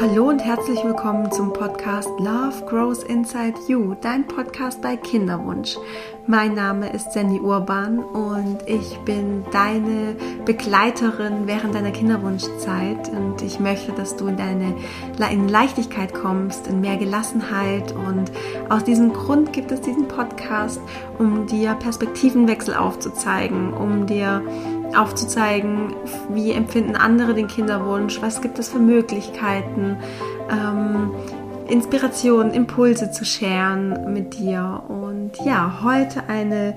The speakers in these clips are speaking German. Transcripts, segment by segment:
Hallo und herzlich willkommen zum Podcast Love Grows Inside You, dein Podcast bei Kinderwunsch. Mein Name ist Sandy Urban und ich bin deine Begleiterin während deiner Kinderwunschzeit und ich möchte, dass du in deine in Leichtigkeit kommst, in mehr Gelassenheit und aus diesem Grund gibt es diesen Podcast, um dir Perspektivenwechsel aufzuzeigen, um dir aufzuzeigen, wie empfinden andere den Kinderwunsch, was gibt es für Möglichkeiten, ähm, Inspirationen, Impulse zu scheren mit dir. Und ja, heute eine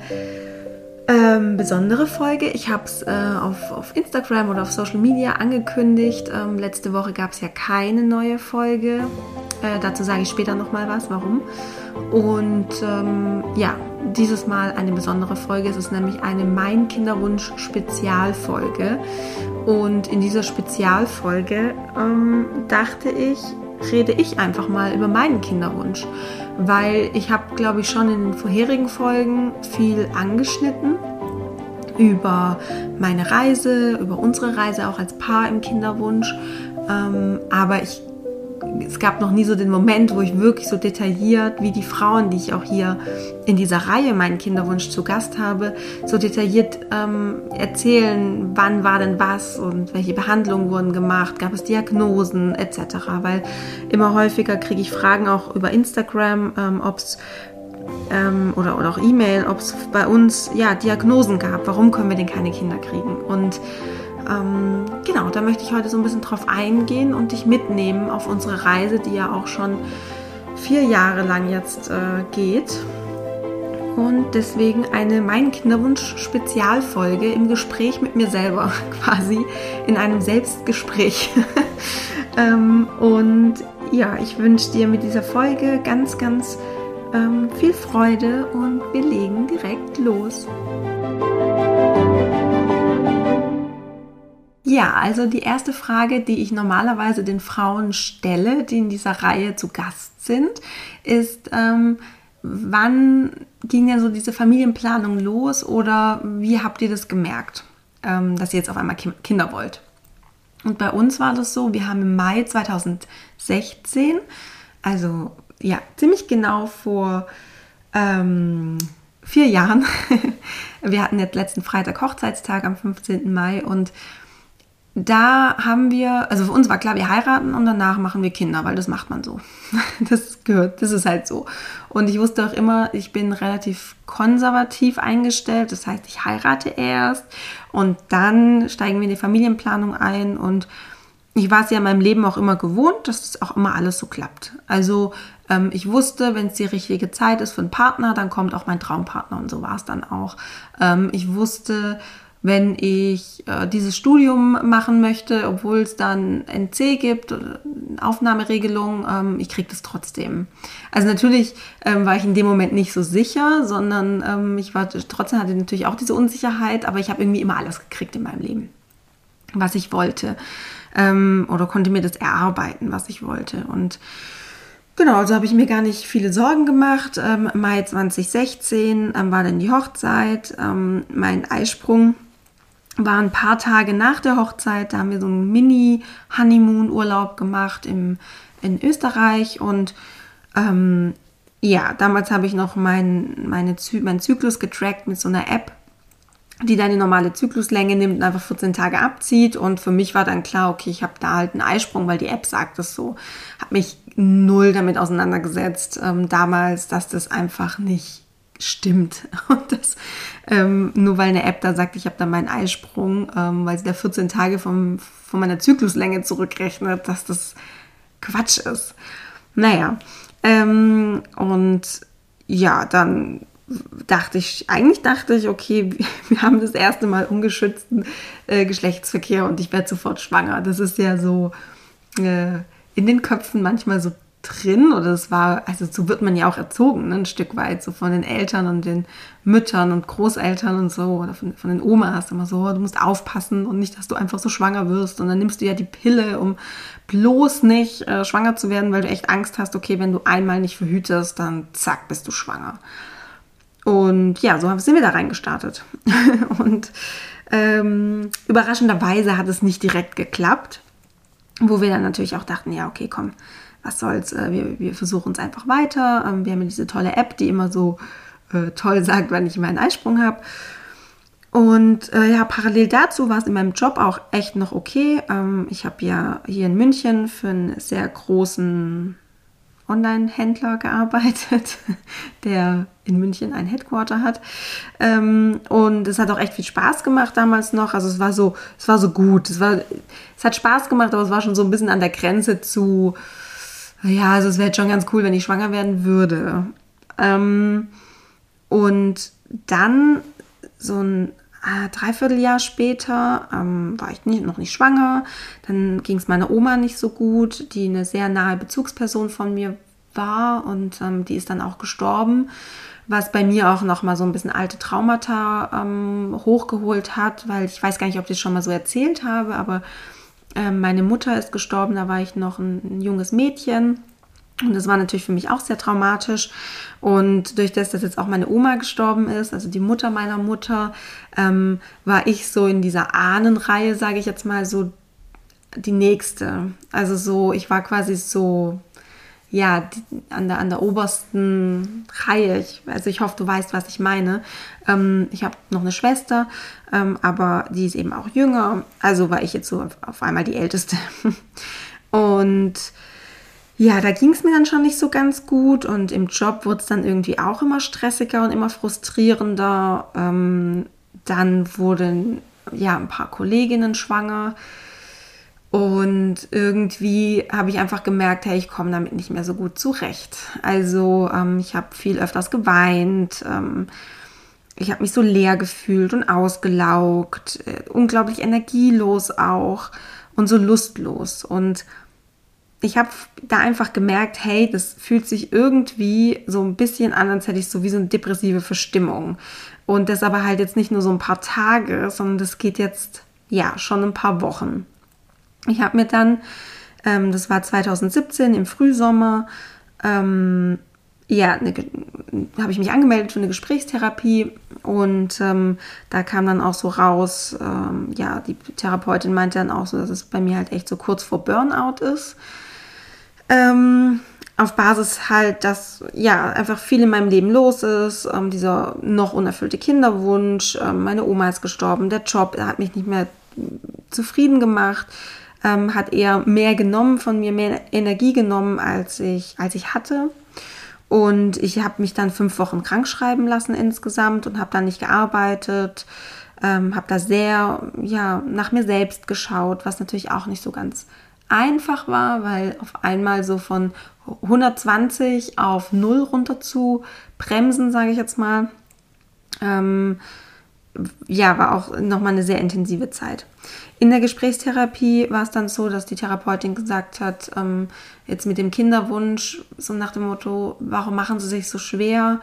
ähm, besondere Folge. Ich habe es äh, auf, auf Instagram oder auf Social Media angekündigt. Ähm, letzte Woche gab es ja keine neue Folge. Äh, dazu sage ich später nochmal was, warum. Und ähm, ja, dieses Mal eine besondere Folge. Es ist nämlich eine Mein Kinderwunsch Spezialfolge. Und in dieser Spezialfolge ähm, dachte ich, rede ich einfach mal über meinen Kinderwunsch, weil ich habe, glaube ich, schon in den vorherigen Folgen viel angeschnitten über meine Reise, über unsere Reise auch als Paar im Kinderwunsch. Ähm, aber ich es gab noch nie so den Moment, wo ich wirklich so detailliert, wie die Frauen, die ich auch hier in dieser Reihe meinen Kinderwunsch zu Gast habe, so detailliert ähm, erzählen, wann war denn was und welche Behandlungen wurden gemacht, gab es Diagnosen etc. Weil immer häufiger kriege ich Fragen auch über Instagram, ähm, ob es ähm, oder, oder auch E-Mail, ob es bei uns ja Diagnosen gab, warum können wir denn keine Kinder kriegen und ähm, genau, da möchte ich heute so ein bisschen drauf eingehen und dich mitnehmen auf unsere Reise, die ja auch schon vier Jahre lang jetzt äh, geht. Und deswegen eine Mein Kinderwunsch Spezialfolge im Gespräch mit mir selber, quasi in einem Selbstgespräch. ähm, und ja, ich wünsche dir mit dieser Folge ganz, ganz ähm, viel Freude und wir legen direkt los. Ja, also die erste Frage, die ich normalerweise den Frauen stelle, die in dieser Reihe zu Gast sind, ist, ähm, wann ging denn so diese Familienplanung los oder wie habt ihr das gemerkt, ähm, dass ihr jetzt auf einmal Kinder wollt? Und bei uns war das so, wir haben im Mai 2016, also ja, ziemlich genau vor ähm, vier Jahren, wir hatten jetzt letzten Freitag Hochzeitstag am 15. Mai und da haben wir, also für uns war klar, wir heiraten und danach machen wir Kinder, weil das macht man so. Das gehört, das ist halt so. Und ich wusste auch immer, ich bin relativ konservativ eingestellt. Das heißt, ich heirate erst und dann steigen wir in die Familienplanung ein. Und ich war es ja in meinem Leben auch immer gewohnt, dass es auch immer alles so klappt. Also ähm, ich wusste, wenn es die richtige Zeit ist für einen Partner, dann kommt auch mein Traumpartner und so war es dann auch. Ähm, ich wusste, wenn ich äh, dieses Studium machen möchte, obwohl es dann NC gibt, Aufnahmeregelung, ähm, ich kriege das trotzdem. Also natürlich ähm, war ich in dem Moment nicht so sicher, sondern ähm, ich war trotzdem hatte natürlich auch diese Unsicherheit, aber ich habe irgendwie immer alles gekriegt in meinem Leben, was ich wollte ähm, oder konnte mir das erarbeiten, was ich wollte und Genau, also habe ich mir gar nicht viele Sorgen gemacht. Ähm, Mai 2016 ähm, war dann die Hochzeit, ähm, mein Eisprung war ein paar Tage nach der Hochzeit, da haben wir so einen Mini-Honeymoon-Urlaub gemacht im, in Österreich und ähm, ja, damals habe ich noch mein, meine, meinen Zyklus getrackt mit so einer App, die deine normale Zykluslänge nimmt und einfach 14 Tage abzieht. Und für mich war dann klar, okay, ich habe da halt einen Eisprung, weil die App sagt das so. Habe mich null damit auseinandergesetzt ähm, damals, dass das einfach nicht stimmt. Und das, ähm, nur weil eine App da sagt, ich habe da meinen Eisprung, ähm, weil sie da 14 Tage vom, von meiner Zykluslänge zurückrechnet, dass das Quatsch ist. Naja, ähm, und ja, dann dachte ich, eigentlich dachte ich, okay, wir haben das erste Mal ungeschützten äh, Geschlechtsverkehr und ich werde sofort schwanger. Das ist ja so äh, in den Köpfen manchmal so drin oder es war, also so wird man ja auch erzogen, ne, ein Stück weit, so von den Eltern und den Müttern und Großeltern und so oder von, von den Omas immer so, du musst aufpassen und nicht, dass du einfach so schwanger wirst und dann nimmst du ja die Pille, um bloß nicht äh, schwanger zu werden, weil du echt Angst hast, okay, wenn du einmal nicht verhütest, dann zack, bist du schwanger. Und ja, so sind wir da reingestartet. und ähm, überraschenderweise hat es nicht direkt geklappt. wo wir dann natürlich auch dachten, ja, okay, komm, was soll's, äh, wir, wir versuchen es einfach weiter. Ähm, wir haben diese tolle App, die immer so äh, toll sagt, wann ich meinen Eisprung habe. Und äh, ja, parallel dazu war es in meinem Job auch echt noch okay. Ähm, ich habe ja hier in München für einen sehr großen Online-Händler gearbeitet, der in München ein Headquarter hat. Ähm, und es hat auch echt viel Spaß gemacht damals noch. Also es war so, es war so gut. Es, war, es hat Spaß gemacht, aber es war schon so ein bisschen an der Grenze zu, ja, also es wäre schon ganz cool, wenn ich schwanger werden würde. Ähm, und dann so ein äh, Dreivierteljahr später ähm, war ich nicht, noch nicht schwanger. Dann ging es meiner Oma nicht so gut, die eine sehr nahe Bezugsperson von mir war und ähm, die ist dann auch gestorben, was bei mir auch noch mal so ein bisschen alte Traumata ähm, hochgeholt hat, weil ich weiß gar nicht, ob ich das schon mal so erzählt habe, aber meine Mutter ist gestorben, da war ich noch ein, ein junges Mädchen und das war natürlich für mich auch sehr traumatisch. Und durch das, dass jetzt auch meine Oma gestorben ist, also die Mutter meiner Mutter, ähm, war ich so in dieser Ahnenreihe, sage ich jetzt mal, so die nächste. Also so, ich war quasi so, ja, an, der, an der obersten Reihe. Ich, also ich hoffe, du weißt, was ich meine. Ähm, ich habe noch eine Schwester, ähm, aber die ist eben auch jünger. Also war ich jetzt so auf, auf einmal die Älteste. Und ja, da ging es mir dann schon nicht so ganz gut und im Job wurde es dann irgendwie auch immer stressiger und immer frustrierender. Ähm, dann wurden ja ein paar Kolleginnen schwanger und irgendwie habe ich einfach gemerkt, hey, ich komme damit nicht mehr so gut zurecht. Also ähm, ich habe viel öfters geweint. Ähm, ich habe mich so leer gefühlt und ausgelaugt, äh, unglaublich energielos auch und so lustlos. Und ich habe da einfach gemerkt, hey, das fühlt sich irgendwie so ein bisschen an, als hätte ich so wie so eine depressive Verstimmung. Und das aber halt jetzt nicht nur so ein paar Tage, sondern das geht jetzt, ja, schon ein paar Wochen. Ich habe mir dann, ähm, das war 2017 im Frühsommer, ähm, ja, habe ich mich angemeldet für eine Gesprächstherapie und ähm, da kam dann auch so raus, ähm, ja, die Therapeutin meinte dann auch so, dass es bei mir halt echt so kurz vor Burnout ist. Ähm, auf Basis halt, dass ja einfach viel in meinem Leben los ist, ähm, dieser noch unerfüllte Kinderwunsch, ähm, meine Oma ist gestorben, der Job hat mich nicht mehr zufrieden gemacht, ähm, hat eher mehr genommen von mir, mehr Energie genommen, als ich, als ich hatte. Und ich habe mich dann fünf Wochen krank schreiben lassen insgesamt und habe dann nicht gearbeitet, ähm, habe da sehr ja, nach mir selbst geschaut, was natürlich auch nicht so ganz einfach war, weil auf einmal so von 120 auf 0 runter zu bremsen, sage ich jetzt mal, ähm, ja, war auch nochmal eine sehr intensive Zeit. In der Gesprächstherapie war es dann so, dass die Therapeutin gesagt hat, ähm, jetzt mit dem Kinderwunsch, so nach dem Motto, warum machen Sie sich so schwer?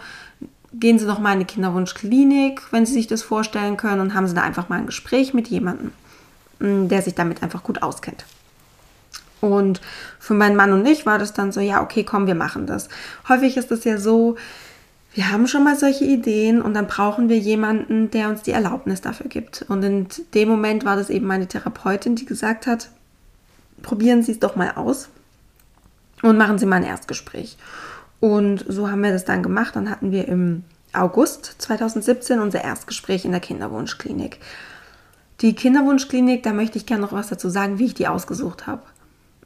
Gehen Sie doch mal in eine Kinderwunschklinik, wenn Sie sich das vorstellen können, und haben Sie da einfach mal ein Gespräch mit jemandem, mm, der sich damit einfach gut auskennt. Und für meinen Mann und ich war das dann so, ja, okay, komm, wir machen das. Häufig ist es ja so, wir haben schon mal solche Ideen und dann brauchen wir jemanden, der uns die Erlaubnis dafür gibt. Und in dem Moment war das eben meine Therapeutin, die gesagt hat, probieren Sie es doch mal aus und machen Sie mal ein Erstgespräch. Und so haben wir das dann gemacht. Dann hatten wir im August 2017 unser Erstgespräch in der Kinderwunschklinik. Die Kinderwunschklinik, da möchte ich gerne noch was dazu sagen, wie ich die ausgesucht habe.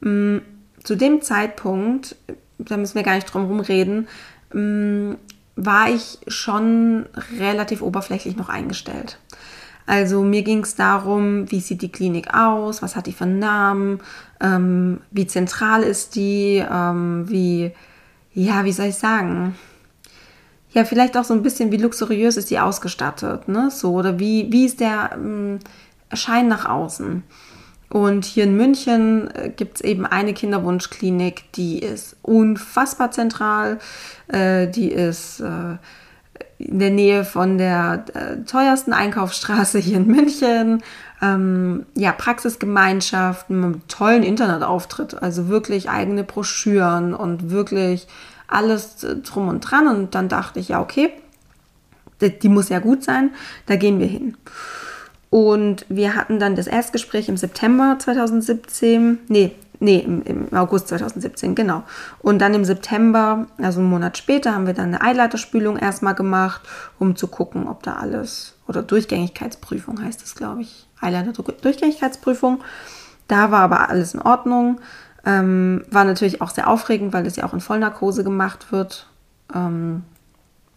Mm, zu dem Zeitpunkt, da müssen wir gar nicht drum herum reden, mm, war ich schon relativ oberflächlich noch eingestellt. Also mir ging es darum, wie sieht die Klinik aus, was hat die für einen Namen, ähm, wie zentral ist die, ähm, wie, ja, wie soll ich sagen? Ja, vielleicht auch so ein bisschen, wie luxuriös ist die ausgestattet, ne? So, oder wie, wie ist der ähm, Schein nach außen? Und hier in München äh, gibt es eben eine Kinderwunschklinik, die ist unfassbar zentral. Äh, die ist äh, in der Nähe von der teuersten Einkaufsstraße hier in München. Ähm, ja, Praxisgemeinschaften mit tollen Internetauftritt. Also wirklich eigene Broschüren und wirklich alles drum und dran. Und dann dachte ich, ja, okay, die muss ja gut sein, da gehen wir hin. Und wir hatten dann das Erstgespräch im September 2017. Nee, nee, im, August 2017, genau. Und dann im September, also einen Monat später, haben wir dann eine Eileiterspülung erstmal gemacht, um zu gucken, ob da alles, oder Durchgängigkeitsprüfung heißt es, glaube ich. Eileiter-Durchgängigkeitsprüfung. Da war aber alles in Ordnung. Ähm, war natürlich auch sehr aufregend, weil das ja auch in Vollnarkose gemacht wird. Ähm,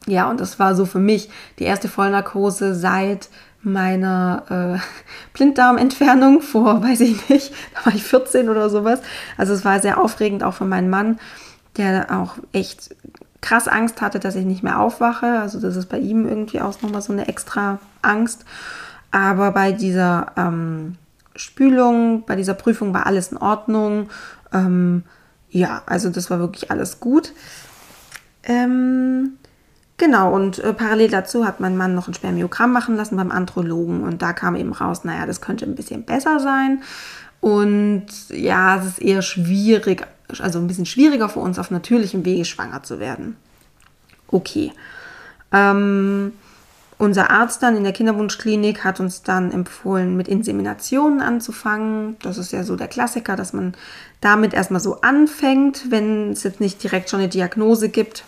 ja, und das war so für mich die erste Vollnarkose seit meiner äh, Blinddarmentfernung vor, weiß ich nicht, da war ich 14 oder sowas. Also es war sehr aufregend auch für meinen Mann, der auch echt krass Angst hatte, dass ich nicht mehr aufwache. Also das ist bei ihm irgendwie auch nochmal so eine extra Angst. Aber bei dieser ähm, Spülung, bei dieser Prüfung war alles in Ordnung. Ähm, ja, also das war wirklich alles gut. Ähm, Genau, und äh, parallel dazu hat mein Mann noch ein Spermiogramm machen lassen beim Andrologen und da kam eben raus, naja, das könnte ein bisschen besser sein. Und ja, es ist eher schwierig, also ein bisschen schwieriger für uns auf natürlichem Wege schwanger zu werden. Okay. Ähm, unser Arzt dann in der Kinderwunschklinik hat uns dann empfohlen, mit Inseminationen anzufangen. Das ist ja so der Klassiker, dass man damit erstmal so anfängt, wenn es jetzt nicht direkt schon eine Diagnose gibt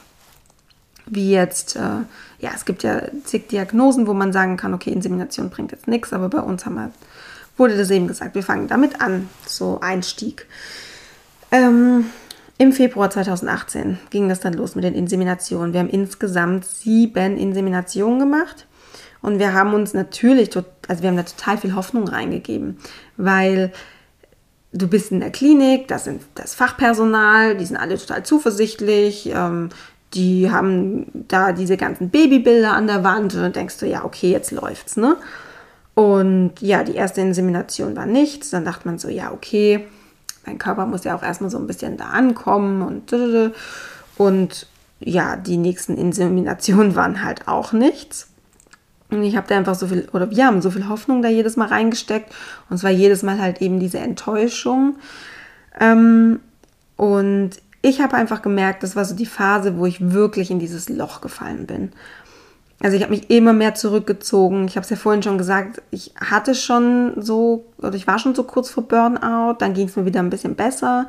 wie jetzt, äh, ja, es gibt ja zig Diagnosen, wo man sagen kann, okay, Insemination bringt jetzt nichts, aber bei uns haben wir, wurde das eben gesagt, wir fangen damit an, so Einstieg. Ähm, Im Februar 2018 ging das dann los mit den Inseminationen. Wir haben insgesamt sieben Inseminationen gemacht und wir haben uns natürlich, also wir haben da total viel Hoffnung reingegeben, weil du bist in der Klinik, das sind das Fachpersonal, die sind alle total zuversichtlich, ähm, die haben da diese ganzen Babybilder an der Wand und dann denkst du, ja, okay, jetzt läuft's, ne? Und ja, die erste Insemination war nichts. Dann dachte man so, ja, okay, mein Körper muss ja auch erstmal so ein bisschen da ankommen und und ja, die nächsten Inseminationen waren halt auch nichts. Und ich habe da einfach so viel, oder wir haben so viel Hoffnung da jedes Mal reingesteckt. Und es war jedes Mal halt eben diese Enttäuschung. Ähm, und ich habe einfach gemerkt, das war so die Phase, wo ich wirklich in dieses Loch gefallen bin. Also ich habe mich immer mehr zurückgezogen. Ich habe es ja vorhin schon gesagt, ich hatte schon so, oder ich war schon so kurz vor Burnout, dann ging es mir wieder ein bisschen besser.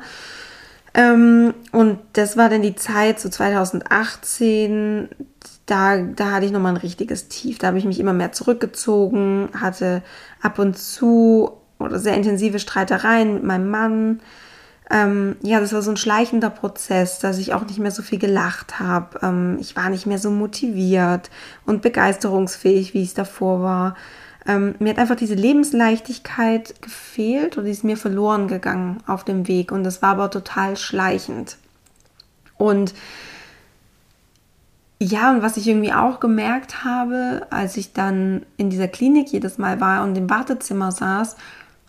Ähm, und das war dann die Zeit, so 2018, da, da hatte ich nochmal ein richtiges Tief. Da habe ich mich immer mehr zurückgezogen, hatte ab und zu oder sehr intensive Streitereien mit meinem Mann ähm, ja, das war so ein schleichender Prozess, dass ich auch nicht mehr so viel gelacht habe. Ähm, ich war nicht mehr so motiviert und begeisterungsfähig, wie es davor war. Ähm, mir hat einfach diese Lebensleichtigkeit gefehlt und die ist mir verloren gegangen auf dem Weg. Und das war aber total schleichend. Und ja, und was ich irgendwie auch gemerkt habe, als ich dann in dieser Klinik jedes Mal war und im Wartezimmer saß,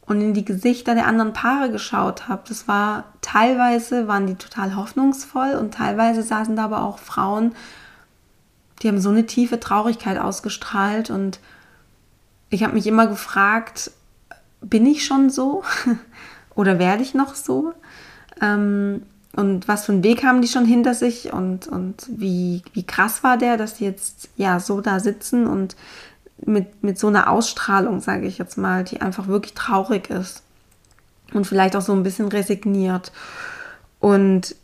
und in die Gesichter der anderen Paare geschaut habe. Das war teilweise waren die total hoffnungsvoll und teilweise saßen da aber auch Frauen, die haben so eine tiefe Traurigkeit ausgestrahlt und ich habe mich immer gefragt, bin ich schon so oder werde ich noch so? Ähm, und was für einen Weg haben die schon hinter sich und, und wie, wie krass war der, dass die jetzt ja so da sitzen und mit, mit so einer Ausstrahlung, sage ich jetzt mal, die einfach wirklich traurig ist und vielleicht auch so ein bisschen resigniert. Und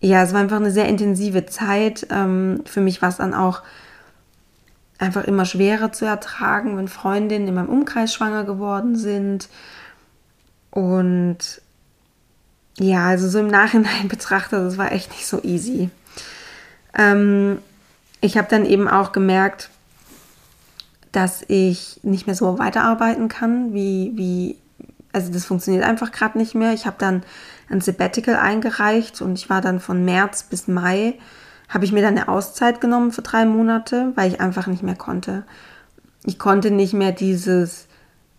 ja, es war einfach eine sehr intensive Zeit. Ähm, für mich war es dann auch einfach immer schwerer zu ertragen, wenn Freundinnen in meinem Umkreis schwanger geworden sind. Und ja, also so im Nachhinein betrachtet, das war echt nicht so easy. Ähm, ich habe dann eben auch gemerkt, dass ich nicht mehr so weiterarbeiten kann, wie, wie also das funktioniert einfach gerade nicht mehr. Ich habe dann ein Sabbatical eingereicht und ich war dann von März bis Mai, habe ich mir dann eine Auszeit genommen für drei Monate, weil ich einfach nicht mehr konnte. Ich konnte nicht mehr dieses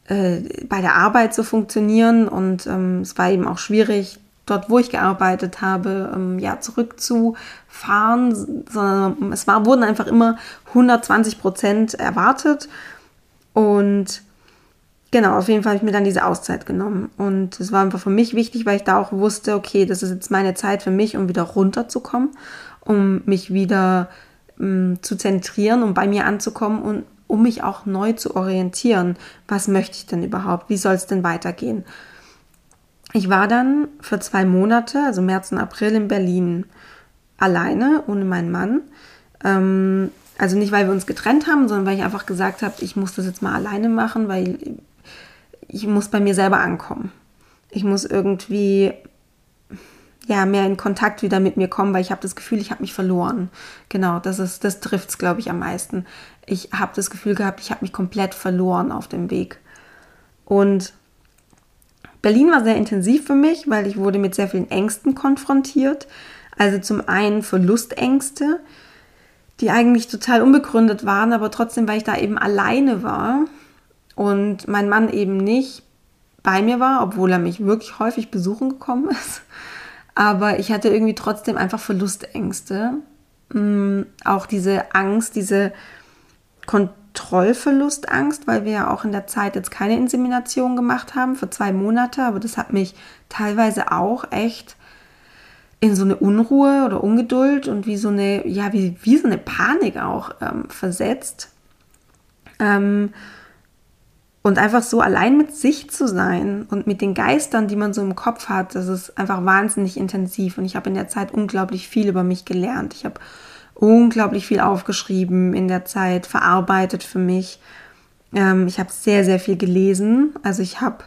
äh, bei der Arbeit so funktionieren und ähm, es war eben auch schwierig, dort, wo ich gearbeitet habe, ähm, ja, zurückzufahren, sondern es war, wurden einfach immer 120 Prozent erwartet. Und genau, auf jeden Fall habe ich mir dann diese Auszeit genommen. Und es war einfach für mich wichtig, weil ich da auch wusste, okay, das ist jetzt meine Zeit für mich, um wieder runterzukommen, um mich wieder ähm, zu zentrieren, um bei mir anzukommen und um mich auch neu zu orientieren. Was möchte ich denn überhaupt? Wie soll es denn weitergehen? Ich war dann für zwei Monate, also März und April in Berlin, alleine, ohne meinen Mann. Ähm, also nicht, weil wir uns getrennt haben, sondern weil ich einfach gesagt habe, ich muss das jetzt mal alleine machen, weil ich muss bei mir selber ankommen. Ich muss irgendwie ja, mehr in Kontakt wieder mit mir kommen, weil ich habe das Gefühl, ich habe mich verloren. Genau, das ist, das trifft es, glaube ich, am meisten. Ich habe das Gefühl gehabt, ich habe mich komplett verloren auf dem Weg. Und Berlin war sehr intensiv für mich, weil ich wurde mit sehr vielen Ängsten konfrontiert. Also zum einen Verlustängste, die eigentlich total unbegründet waren, aber trotzdem, weil ich da eben alleine war und mein Mann eben nicht bei mir war, obwohl er mich wirklich häufig besuchen gekommen ist. Aber ich hatte irgendwie trotzdem einfach Verlustängste. Mm, auch diese Angst, diese Kontrollverlustangst, weil wir ja auch in der Zeit jetzt keine Insemination gemacht haben für zwei Monate. Aber das hat mich teilweise auch echt in so eine Unruhe oder Ungeduld und wie so eine, ja, wie, wie so eine Panik auch ähm, versetzt. Ähm, und einfach so allein mit sich zu sein und mit den Geistern, die man so im Kopf hat, das ist einfach wahnsinnig intensiv. Und ich habe in der Zeit unglaublich viel über mich gelernt. Ich habe unglaublich viel aufgeschrieben in der Zeit, verarbeitet für mich. Ähm, ich habe sehr, sehr viel gelesen. Also ich habe,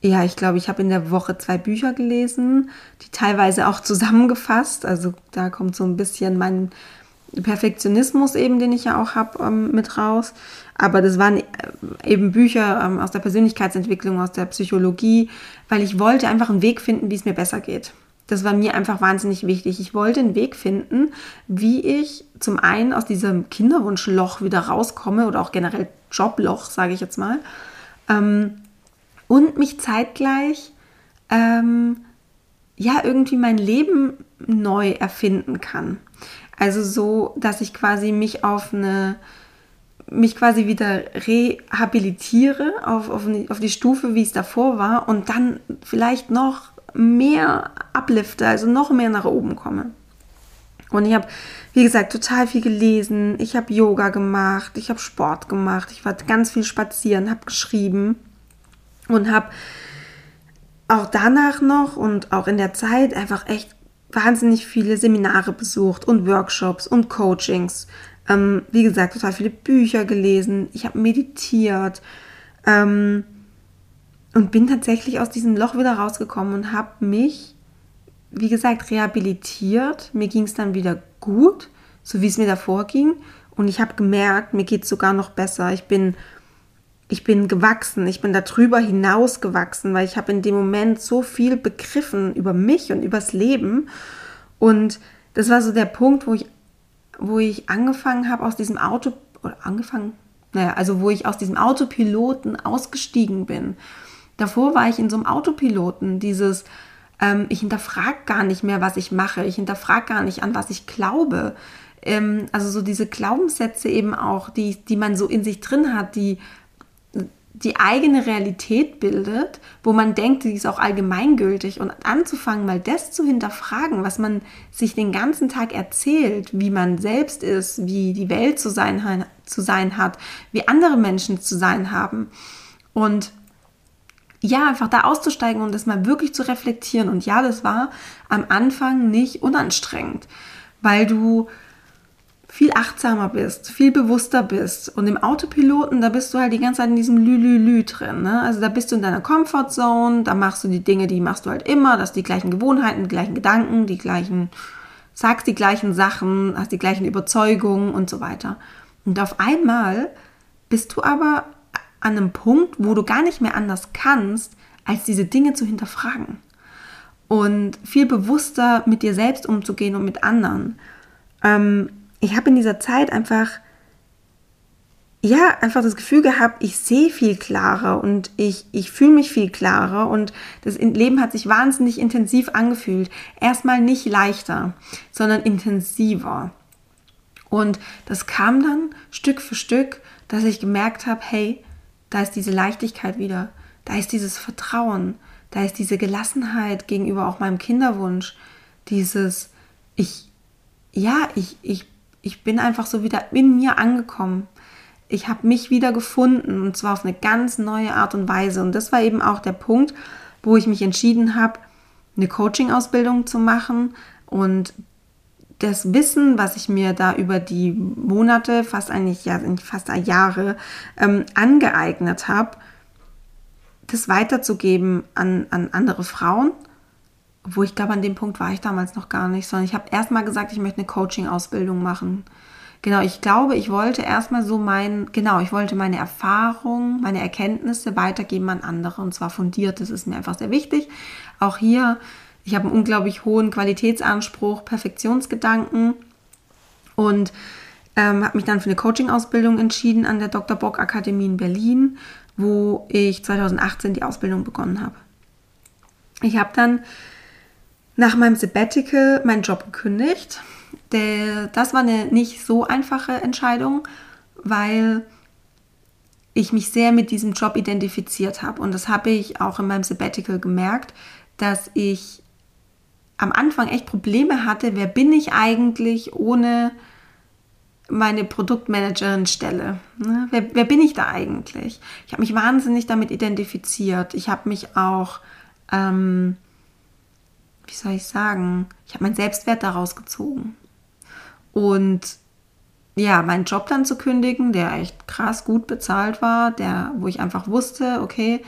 ja, ich glaube, ich habe in der Woche zwei Bücher gelesen, die teilweise auch zusammengefasst. Also da kommt so ein bisschen mein Perfektionismus eben, den ich ja auch habe, ähm, mit raus. Aber das waren äh, eben Bücher ähm, aus der Persönlichkeitsentwicklung, aus der Psychologie, weil ich wollte einfach einen Weg finden, wie es mir besser geht. Das war mir einfach wahnsinnig wichtig. Ich wollte einen Weg finden, wie ich zum einen aus diesem Kinderwunschloch wieder rauskomme oder auch generell Jobloch, sage ich jetzt mal, ähm, und mich zeitgleich ähm, ja irgendwie mein Leben neu erfinden kann. Also so, dass ich quasi mich auf eine mich quasi wieder rehabilitiere auf, auf, auf die Stufe, wie es davor war und dann vielleicht noch mehr ablifte, also noch mehr nach oben komme. Und ich habe, wie gesagt, total viel gelesen. Ich habe Yoga gemacht, ich habe Sport gemacht, ich war ganz viel spazieren, habe geschrieben und habe auch danach noch und auch in der Zeit einfach echt wahnsinnig viele Seminare besucht und Workshops und Coachings. Ähm, wie gesagt, total viele Bücher gelesen. Ich habe meditiert ähm, und bin tatsächlich aus diesem Loch wieder rausgekommen und habe mich, wie gesagt, rehabilitiert. Mir ging es dann wieder gut, so wie es mir davor ging. Und ich habe gemerkt, mir geht es sogar noch besser. Ich bin, ich bin gewachsen, ich bin darüber hinaus gewachsen, weil ich habe in dem Moment so viel begriffen über mich und übers Leben. Und das war so der Punkt, wo ich wo ich angefangen habe aus diesem Auto, oder angefangen, naja, also wo ich aus diesem Autopiloten ausgestiegen bin. Davor war ich in so einem Autopiloten, dieses, ähm, ich hinterfrage gar nicht mehr, was ich mache, ich hinterfrage gar nicht, an was ich glaube. Ähm, also so diese Glaubenssätze eben auch, die, die man so in sich drin hat, die die eigene Realität bildet, wo man denkt, die ist auch allgemeingültig und anzufangen, mal das zu hinterfragen, was man sich den ganzen Tag erzählt, wie man selbst ist, wie die Welt zu sein, zu sein hat, wie andere Menschen zu sein haben. Und ja, einfach da auszusteigen und das mal wirklich zu reflektieren. Und ja, das war am Anfang nicht unanstrengend, weil du viel achtsamer bist, viel bewusster bist. Und im Autopiloten, da bist du halt die ganze Zeit in diesem Lü-Lü-Lü drin. Ne? Also da bist du in deiner Comfortzone, da machst du die Dinge, die machst du halt immer, das die gleichen Gewohnheiten, die gleichen Gedanken, die gleichen, sagst die gleichen Sachen, hast die gleichen Überzeugungen und so weiter. Und auf einmal bist du aber an einem Punkt, wo du gar nicht mehr anders kannst, als diese Dinge zu hinterfragen. Und viel bewusster mit dir selbst umzugehen und mit anderen. Ähm, ich habe in dieser Zeit einfach, ja, einfach das Gefühl gehabt, ich sehe viel klarer und ich, ich fühle mich viel klarer und das Leben hat sich wahnsinnig intensiv angefühlt. Erstmal nicht leichter, sondern intensiver. Und das kam dann Stück für Stück, dass ich gemerkt habe, hey, da ist diese Leichtigkeit wieder, da ist dieses Vertrauen, da ist diese Gelassenheit gegenüber auch meinem Kinderwunsch, dieses, ich, ja, ich, ich ich bin einfach so wieder in mir angekommen. ich habe mich wieder gefunden und zwar auf eine ganz neue Art und Weise. Und das war eben auch der Punkt, wo ich mich entschieden habe, eine Coaching-Ausbildung zu machen und das Wissen, was ich mir da über die Monate, fast eigentlich ja, fast Jahre ähm, angeeignet habe, das weiterzugeben an, an andere Frauen. Wo ich glaube, an dem Punkt war ich damals noch gar nicht, sondern ich habe erstmal gesagt, ich möchte eine Coaching-Ausbildung machen. Genau, ich glaube, ich wollte erstmal so mein, genau, ich wollte meine Erfahrungen, meine Erkenntnisse weitergeben an andere und zwar fundiert. Das ist mir einfach sehr wichtig. Auch hier, ich habe einen unglaublich hohen Qualitätsanspruch, Perfektionsgedanken und ähm, habe mich dann für eine Coaching-Ausbildung entschieden an der Dr. Bock Akademie in Berlin, wo ich 2018 die Ausbildung begonnen habe. Ich habe dann nach meinem Sabbatical meinen Job gekündigt der, das war eine nicht so einfache Entscheidung, weil ich mich sehr mit diesem Job identifiziert habe. Und das habe ich auch in meinem Sabbatical gemerkt, dass ich am Anfang echt Probleme hatte, wer bin ich eigentlich ohne meine Produktmanagerin-Stelle? Ne? Wer, wer, bin ich da eigentlich? Ich habe mich wahnsinnig damit identifiziert. Ich habe mich auch, ähm, wie soll ich sagen, ich habe meinen Selbstwert daraus gezogen. Und ja, meinen Job dann zu kündigen, der echt krass gut bezahlt war, der, wo ich einfach wusste, okay,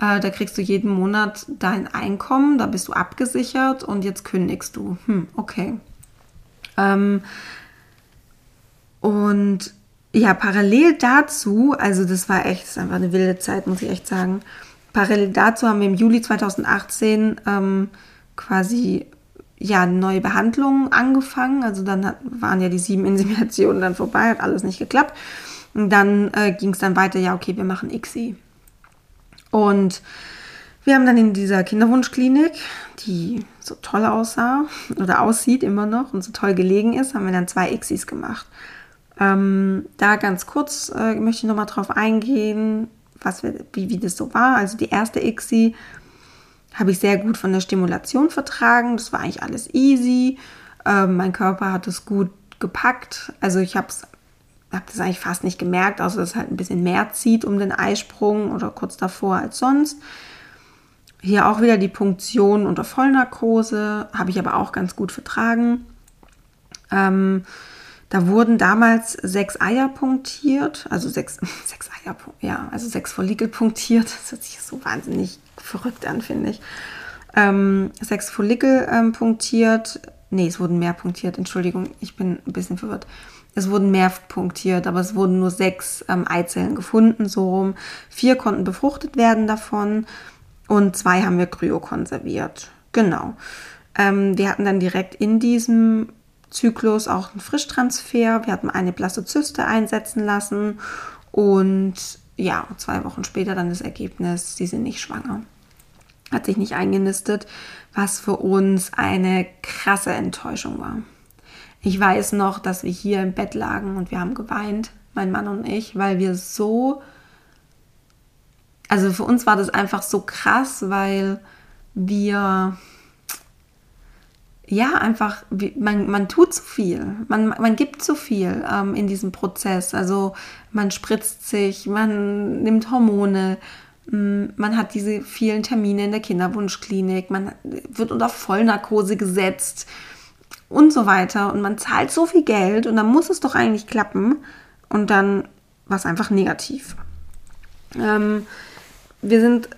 äh, da kriegst du jeden Monat dein Einkommen, da bist du abgesichert und jetzt kündigst du. Hm, okay. Ähm, und ja, parallel dazu, also das war echt, das ist einfach eine wilde Zeit, muss ich echt sagen. Parallel dazu haben wir im Juli 2018 ähm, quasi ja, neue Behandlungen angefangen. Also dann hat, waren ja die sieben Inseminationen dann vorbei, hat alles nicht geklappt. Und dann äh, ging es dann weiter, ja, okay, wir machen ICSI. Und wir haben dann in dieser Kinderwunschklinik, die so toll aussah oder aussieht immer noch und so toll gelegen ist, haben wir dann zwei ICSIs gemacht. Ähm, da ganz kurz äh, möchte ich nochmal drauf eingehen, was wir, wie, wie das so war. Also die erste ICSI habe ich sehr gut von der Stimulation vertragen. Das war eigentlich alles easy. Ähm, mein Körper hat es gut gepackt. Also ich habe hab das eigentlich fast nicht gemerkt, außer dass es halt ein bisschen mehr zieht um den Eisprung oder kurz davor als sonst. Hier auch wieder die Punktion unter Vollnarkose, habe ich aber auch ganz gut vertragen. Ähm, da wurden damals sechs Eier punktiert, also sechs, sechs Eier, ja, also sechs Follikel punktiert. Das hört sich so wahnsinnig verrückt an, finde ich. Ähm, sechs Follikel ähm, punktiert. Nee, es wurden mehr punktiert. Entschuldigung, ich bin ein bisschen verwirrt. Es wurden mehr punktiert, aber es wurden nur sechs ähm, Eizellen gefunden, so rum. Vier konnten befruchtet werden davon und zwei haben wir kryokonserviert. Genau. Ähm, wir hatten dann direkt in diesem Zyklus auch einen Frischtransfer. Wir hatten eine Blastozyste einsetzen lassen und ja, zwei Wochen später dann das Ergebnis, sie sind nicht schwanger. Hat sich nicht eingenistet, was für uns eine krasse Enttäuschung war. Ich weiß noch, dass wir hier im Bett lagen und wir haben geweint, mein Mann und ich, weil wir so, also für uns war das einfach so krass, weil wir ja, einfach, man, man tut zu viel, man, man gibt zu viel ähm, in diesem Prozess. Also man spritzt sich, man nimmt Hormone, mm, man hat diese vielen Termine in der Kinderwunschklinik, man wird unter Vollnarkose gesetzt und so weiter. Und man zahlt so viel Geld und dann muss es doch eigentlich klappen. Und dann war es einfach negativ. Ähm, wir sind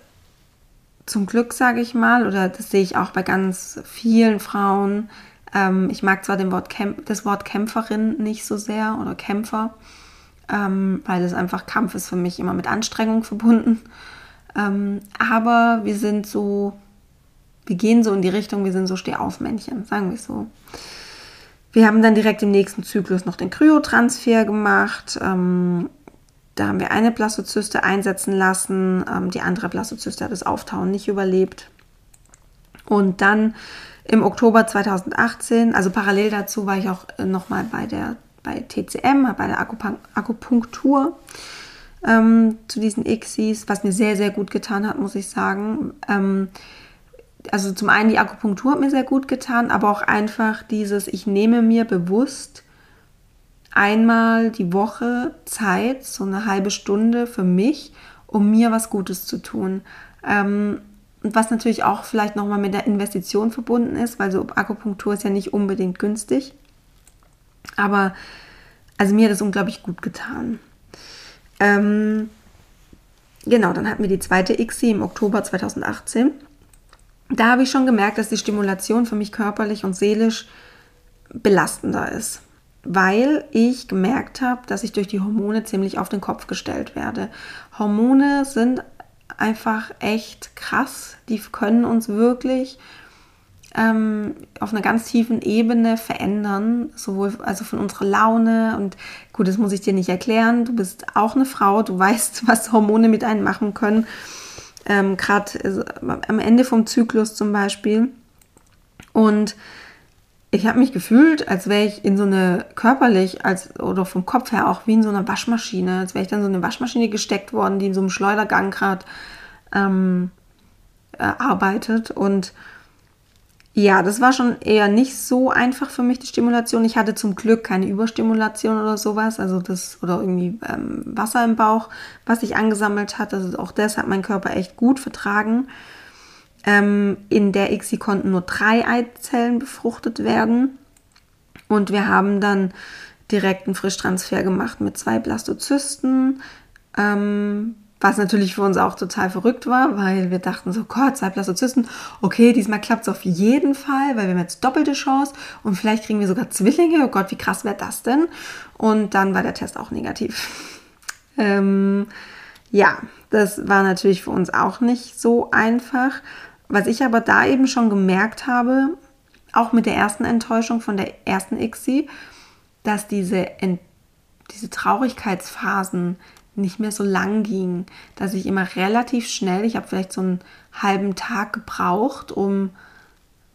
zum Glück, sage ich mal, oder das sehe ich auch bei ganz vielen Frauen. Ähm, ich mag zwar Wort das Wort Kämpferin nicht so sehr oder Kämpfer, ähm, weil das einfach Kampf ist für mich immer mit Anstrengung verbunden. Ähm, aber wir sind so, wir gehen so in die Richtung, wir sind so Stehaufmännchen, sagen wir so. Wir haben dann direkt im nächsten Zyklus noch den Kryotransfer gemacht. Ähm, da haben wir eine Blastozyste einsetzen lassen. Ähm, die andere Blastozyste hat das Auftauen nicht überlebt. Und dann im Oktober 2018, also parallel dazu war ich auch nochmal bei der bei TCM, bei der Akupunktur ähm, zu diesen ICSIs, was mir sehr, sehr gut getan hat, muss ich sagen. Ähm, also zum einen die Akupunktur hat mir sehr gut getan, aber auch einfach dieses, ich nehme mir bewusst einmal die Woche Zeit, so eine halbe Stunde für mich, um mir was Gutes zu tun. Ähm, und was natürlich auch vielleicht nochmal mit der Investition verbunden ist, weil so Akupunktur ist ja nicht unbedingt günstig. Aber also mir hat es unglaublich gut getan. Ähm, genau, dann hatten wir die zweite ICSI im Oktober 2018. Da habe ich schon gemerkt, dass die Stimulation für mich körperlich und seelisch belastender ist, weil ich gemerkt habe, dass ich durch die Hormone ziemlich auf den Kopf gestellt werde. Hormone sind einfach echt krass. Die können uns wirklich ähm, auf einer ganz tiefen Ebene verändern, sowohl also von unserer Laune und gut, das muss ich dir nicht erklären. Du bist auch eine Frau, du weißt, was Hormone mit einem machen können. Ähm, Gerade also, am Ende vom Zyklus zum Beispiel. Und ich habe mich gefühlt, als wäre ich in so eine körperlich als oder vom Kopf her auch wie in so einer Waschmaschine, als wäre ich dann so eine Waschmaschine gesteckt worden, die in so einem Schleudergang gerade ähm, äh, arbeitet und ja, das war schon eher nicht so einfach für mich, die Stimulation. Ich hatte zum Glück keine Überstimulation oder sowas, also das oder irgendwie ähm, Wasser im Bauch, was sich angesammelt hat. Also auch das hat mein Körper echt gut vertragen. Ähm, in der ICSI konnten nur drei Eizellen befruchtet werden. Und wir haben dann direkt einen Frischtransfer gemacht mit zwei Blastozysten. Ähm, was natürlich für uns auch total verrückt war, weil wir dachten so, Gott, zwei Blastozysten, okay, diesmal klappt es auf jeden Fall, weil wir haben jetzt doppelte Chance und vielleicht kriegen wir sogar Zwillinge. Oh Gott, wie krass wäre das denn? Und dann war der Test auch negativ. ähm, ja, das war natürlich für uns auch nicht so einfach. Was ich aber da eben schon gemerkt habe, auch mit der ersten Enttäuschung von der ersten ICSI, dass diese, diese Traurigkeitsphasen nicht mehr so lang ging, dass ich immer relativ schnell, ich habe vielleicht so einen halben Tag gebraucht, um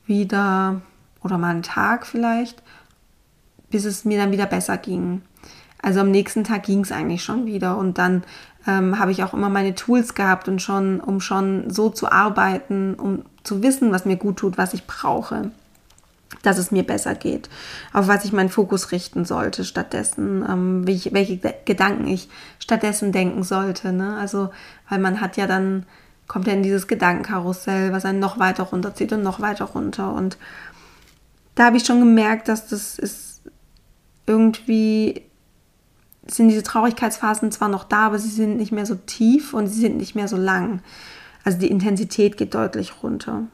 wieder, oder mal einen Tag vielleicht, bis es mir dann wieder besser ging. Also am nächsten Tag ging es eigentlich schon wieder und dann ähm, habe ich auch immer meine Tools gehabt und schon, um schon so zu arbeiten, um zu wissen, was mir gut tut, was ich brauche dass es mir besser geht, auf was ich meinen Fokus richten sollte stattdessen, ähm, ich, welche Gedanken ich stattdessen denken sollte. Ne? Also, weil man hat ja dann, kommt ja in dieses Gedankenkarussell, was einen noch weiter runterzieht und noch weiter runter. Und da habe ich schon gemerkt, dass das ist irgendwie, sind diese Traurigkeitsphasen zwar noch da, aber sie sind nicht mehr so tief und sie sind nicht mehr so lang. Also die Intensität geht deutlich runter.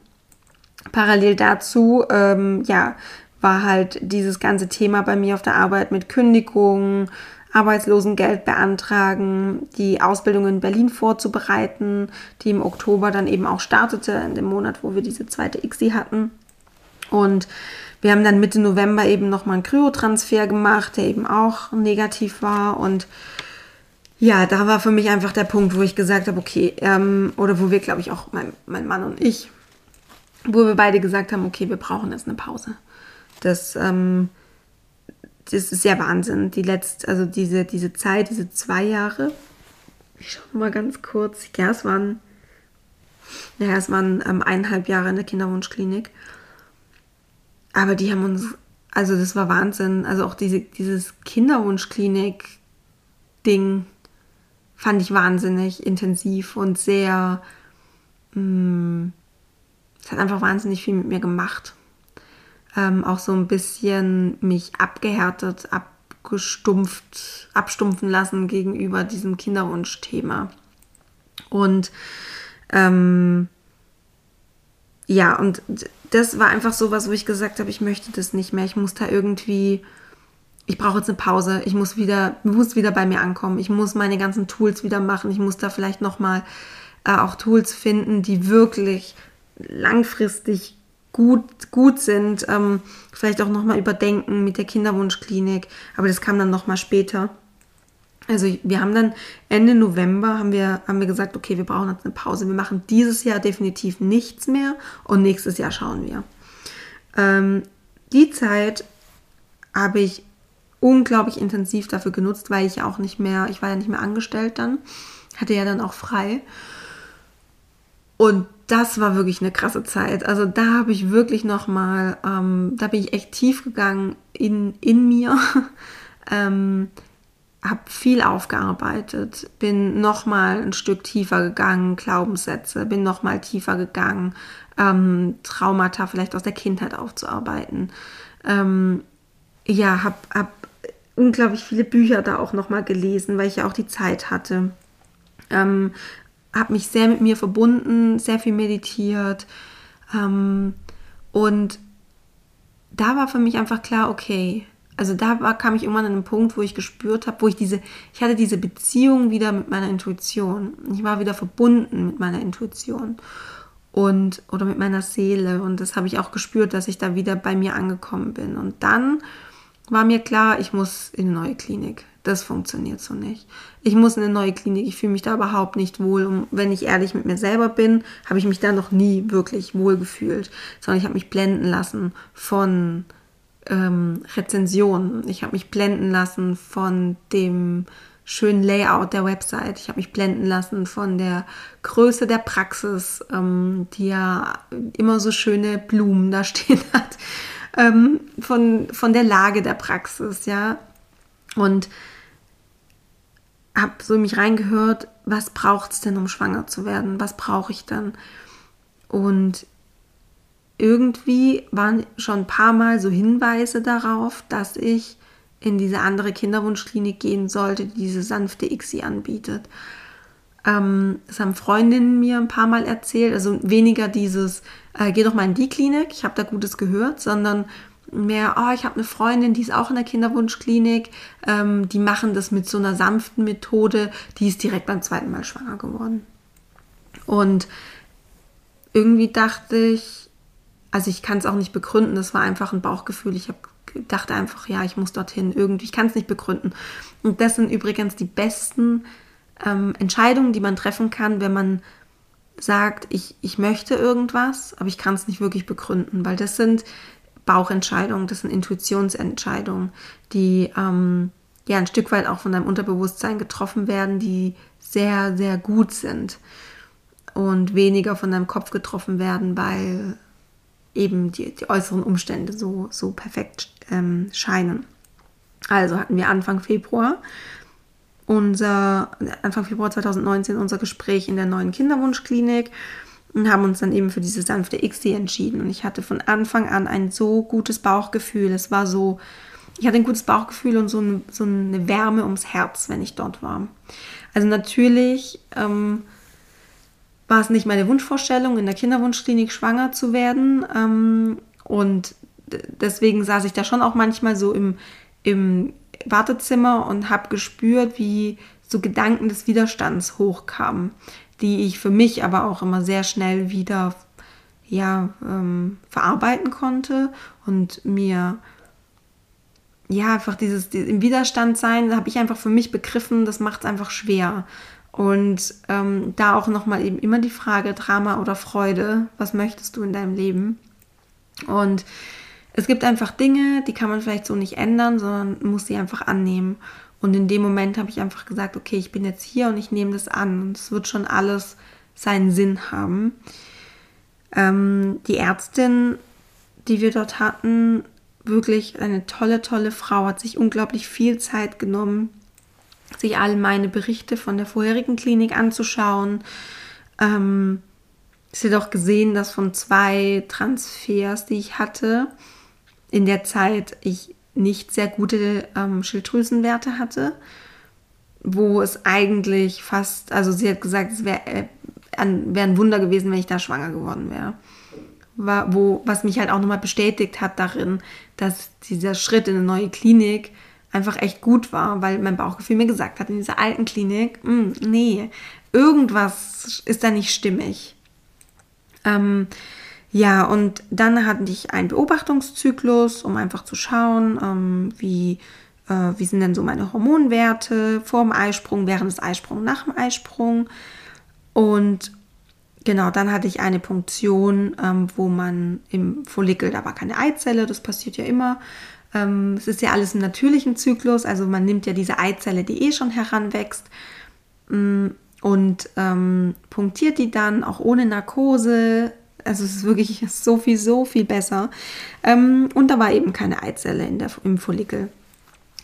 Parallel dazu, ähm, ja, war halt dieses ganze Thema bei mir auf der Arbeit mit Kündigungen, Arbeitslosengeld beantragen, die Ausbildung in Berlin vorzubereiten, die im Oktober dann eben auch startete, in dem Monat, wo wir diese zweite ICSI hatten. Und wir haben dann Mitte November eben nochmal einen Kryotransfer gemacht, der eben auch negativ war. Und ja, da war für mich einfach der Punkt, wo ich gesagt habe, okay, ähm, oder wo wir, glaube ich, auch mein, mein Mann und ich, wo wir beide gesagt haben, okay, wir brauchen jetzt eine Pause. Das, ähm, das ist ja Wahnsinn. Die letzte, also diese, diese Zeit, diese zwei Jahre. Ich schaue mal ganz kurz. Ja, es waren, naja, es waren ähm, eineinhalb Jahre in der Kinderwunschklinik. Aber die haben uns, also das war Wahnsinn. Also auch diese, dieses Kinderwunschklinik-Ding fand ich wahnsinnig intensiv und sehr, mh, mm, es hat einfach wahnsinnig viel mit mir gemacht. Ähm, auch so ein bisschen mich abgehärtet, abgestumpft, abstumpfen lassen gegenüber diesem Kinderwunschthema. Und ähm, ja, und das war einfach so was, wo ich gesagt habe, ich möchte das nicht mehr. Ich muss da irgendwie, ich brauche jetzt eine Pause. Ich muss wieder, muss wieder bei mir ankommen. Ich muss meine ganzen Tools wieder machen. Ich muss da vielleicht nochmal äh, auch Tools finden, die wirklich langfristig gut, gut sind. Ähm, vielleicht auch nochmal überdenken mit der Kinderwunschklinik. Aber das kam dann nochmal später. Also wir haben dann Ende November haben wir, haben wir gesagt, okay, wir brauchen jetzt eine Pause. Wir machen dieses Jahr definitiv nichts mehr und nächstes Jahr schauen wir. Ähm, die Zeit habe ich unglaublich intensiv dafür genutzt, weil ich ja auch nicht mehr, ich war ja nicht mehr angestellt dann, hatte ja dann auch frei. Und das war wirklich eine krasse Zeit. Also da habe ich wirklich nochmal, ähm, da bin ich echt tief gegangen in, in mir. Ähm, habe viel aufgearbeitet, bin nochmal ein Stück tiefer gegangen, Glaubenssätze, bin nochmal tiefer gegangen, ähm, Traumata vielleicht aus der Kindheit aufzuarbeiten. Ähm, ja, habe hab unglaublich viele Bücher da auch nochmal gelesen, weil ich ja auch die Zeit hatte. Ähm, habe mich sehr mit mir verbunden, sehr viel meditiert. Ähm, und da war für mich einfach klar, okay, also da war, kam ich irgendwann an einen Punkt, wo ich gespürt habe, wo ich diese, ich hatte diese Beziehung wieder mit meiner Intuition. Ich war wieder verbunden mit meiner Intuition und oder mit meiner Seele und das habe ich auch gespürt, dass ich da wieder bei mir angekommen bin. Und dann war mir klar, ich muss in eine neue Klinik. Das funktioniert so nicht. Ich muss in eine neue Klinik. Ich fühle mich da überhaupt nicht wohl. Und wenn ich ehrlich mit mir selber bin, habe ich mich da noch nie wirklich wohl gefühlt, sondern ich habe mich blenden lassen von ähm, Rezensionen. Ich habe mich blenden lassen von dem schönen Layout der Website. Ich habe mich blenden lassen von der Größe der Praxis, ähm, die ja immer so schöne Blumen da stehen hat. Ähm, von, von der Lage der Praxis, ja. Und habe so mich reingehört, was braucht es denn, um schwanger zu werden? Was brauche ich dann? Und irgendwie waren schon ein paar Mal so Hinweise darauf, dass ich in diese andere Kinderwunschklinik gehen sollte, die diese sanfte ICSI anbietet. Ähm, das haben Freundinnen mir ein paar Mal erzählt, also weniger dieses, äh, geh doch mal in die Klinik, ich habe da Gutes gehört, sondern mehr, oh, ich habe eine Freundin, die ist auch in der Kinderwunschklinik, ähm, die machen das mit so einer sanften Methode, die ist direkt beim zweiten Mal schwanger geworden. Und irgendwie dachte ich, also ich kann es auch nicht begründen, das war einfach ein Bauchgefühl. Ich habe dachte einfach, ja, ich muss dorthin irgendwie. Ich kann es nicht begründen. Und das sind übrigens die besten ähm, Entscheidungen, die man treffen kann, wenn man sagt, ich, ich möchte irgendwas, aber ich kann es nicht wirklich begründen, weil das sind Bauchentscheidungen, das sind Intuitionsentscheidungen, die ähm, ja ein Stück weit auch von deinem Unterbewusstsein getroffen werden, die sehr, sehr gut sind und weniger von deinem Kopf getroffen werden, weil eben die, die äußeren Umstände so, so perfekt ähm, scheinen. Also hatten wir Anfang Februar unser Anfang Februar 2019 unser Gespräch in der neuen Kinderwunschklinik und haben uns dann eben für diese sanfte XD entschieden. Und ich hatte von Anfang an ein so gutes Bauchgefühl. Es war so, ich hatte ein gutes Bauchgefühl und so eine, so eine Wärme ums Herz, wenn ich dort war. Also natürlich ähm, war es nicht meine Wunschvorstellung, in der Kinderwunschklinik schwanger zu werden. Ähm, und deswegen saß ich da schon auch manchmal so im, im Wartezimmer und habe gespürt, wie so Gedanken des Widerstands hochkamen, die ich für mich aber auch immer sehr schnell wieder ja, ähm, verarbeiten konnte und mir ja einfach dieses, im Widerstand sein, habe ich einfach für mich begriffen, das macht es einfach schwer. Und ähm, da auch nochmal eben immer die Frage, Drama oder Freude, was möchtest du in deinem Leben? Und es gibt einfach Dinge, die kann man vielleicht so nicht ändern, sondern muss sie einfach annehmen. Und in dem Moment habe ich einfach gesagt, okay, ich bin jetzt hier und ich nehme das an. Und es wird schon alles seinen Sinn haben. Ähm, die Ärztin, die wir dort hatten, wirklich eine tolle, tolle Frau, hat sich unglaublich viel Zeit genommen, sich all meine Berichte von der vorherigen Klinik anzuschauen. Ähm, sie hat auch gesehen, dass von zwei Transfers, die ich hatte, in der Zeit ich nicht sehr gute ähm, Schilddrüsenwerte hatte, wo es eigentlich fast, also sie hat gesagt, es wäre äh, wär ein Wunder gewesen, wenn ich da schwanger geworden wäre. Wo, was mich halt auch nochmal bestätigt hat darin, dass dieser Schritt in eine neue Klinik einfach echt gut war, weil mein Bauchgefühl mir gesagt hat, in dieser alten Klinik, mh, hm, nee, irgendwas ist da nicht stimmig. Ähm, ja, und dann hatte ich einen Beobachtungszyklus, um einfach zu schauen, ähm, wie, äh, wie sind denn so meine Hormonwerte vor dem Eisprung, während des Eisprungs, nach dem Eisprung. Und genau, dann hatte ich eine Punktion, ähm, wo man im Follikel, da war keine Eizelle, das passiert ja immer, ähm, es ist ja alles im natürlichen Zyklus, also man nimmt ja diese Eizelle, die eh schon heranwächst mm, und ähm, punktiert die dann auch ohne Narkose. Also es ist wirklich so viel, so viel besser. Ähm, und da war eben keine Eizelle in der, im Follikel.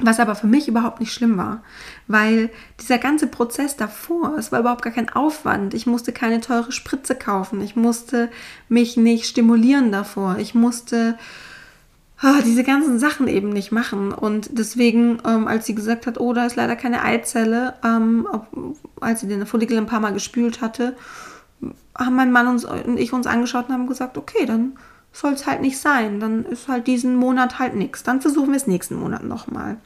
Was aber für mich überhaupt nicht schlimm war, weil dieser ganze Prozess davor, es war überhaupt gar kein Aufwand. Ich musste keine teure Spritze kaufen, ich musste mich nicht stimulieren davor, ich musste oh, diese ganzen Sachen eben nicht machen. Und deswegen, ähm, als sie gesagt hat, oh, da ist leider keine Eizelle, ähm, als sie den Follikel ein paar Mal gespült hatte, haben mein Mann uns, und ich uns angeschaut und haben gesagt, okay, dann soll es halt nicht sein. Dann ist halt diesen Monat halt nichts. Dann versuchen wir es nächsten Monat nochmal.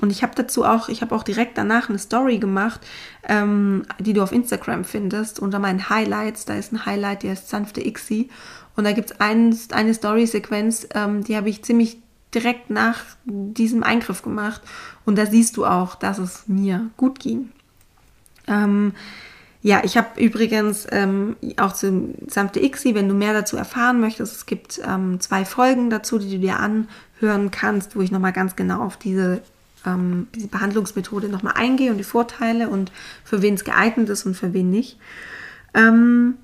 Und ich habe dazu auch, ich habe auch direkt danach eine Story gemacht, ähm, die du auf Instagram findest, unter meinen Highlights. Da ist ein Highlight, der ist sanfte Ixi. Und da gibt es ein, eine Story-Sequenz, ähm, die habe ich ziemlich direkt nach diesem Eingriff gemacht. Und da siehst du auch, dass es mir gut ging. Ähm, ja, ich habe übrigens ähm, auch zu Samte Ixi, wenn du mehr dazu erfahren möchtest, es gibt ähm, zwei Folgen dazu, die du dir anhören kannst, wo ich nochmal ganz genau auf diese, ähm, diese Behandlungsmethode nochmal eingehe und die Vorteile und für wen es geeignet ist und für wen nicht. Ähm,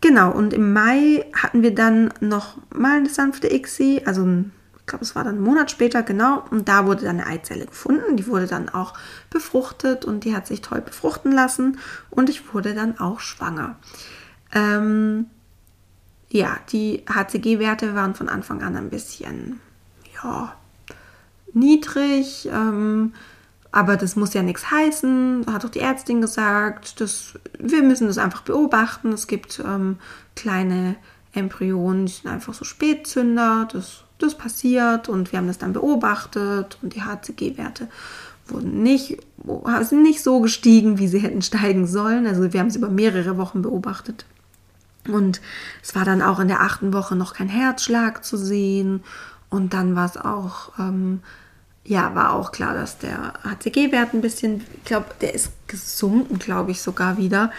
genau, und im Mai hatten wir dann noch mal eine sanfte Ixi, also ein ich glaube, es war dann einen Monat später, genau, und da wurde dann eine Eizelle gefunden. Die wurde dann auch befruchtet und die hat sich toll befruchten lassen und ich wurde dann auch schwanger. Ähm, ja, die HCG-Werte waren von Anfang an ein bisschen, ja, niedrig, ähm, aber das muss ja nichts heißen, hat auch die Ärztin gesagt. Das, wir müssen das einfach beobachten. Es gibt ähm, kleine Embryonen, die sind einfach so Spätzünder. Das das passiert und wir haben das dann beobachtet und die HCG-Werte wurden nicht, sind nicht so gestiegen, wie sie hätten steigen sollen. Also wir haben sie über mehrere Wochen beobachtet. Und es war dann auch in der achten Woche noch kein Herzschlag zu sehen. Und dann war es auch, ähm, ja, war auch klar, dass der HCG-Wert ein bisschen, ich glaube, der ist gesunken, glaube ich, sogar wieder.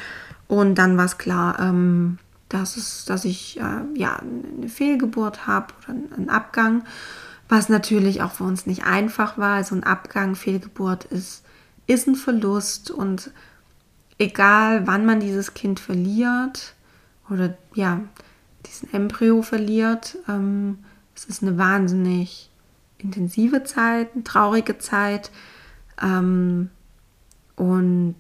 Und dann war es klar, ähm, dass, es, dass ich äh, ja, eine Fehlgeburt habe oder einen Abgang, was natürlich auch für uns nicht einfach war. Also ein Abgang, Fehlgeburt ist, ist ein Verlust und egal wann man dieses Kind verliert oder ja, diesen Embryo verliert, ähm, es ist eine wahnsinnig intensive Zeit, eine traurige Zeit ähm, und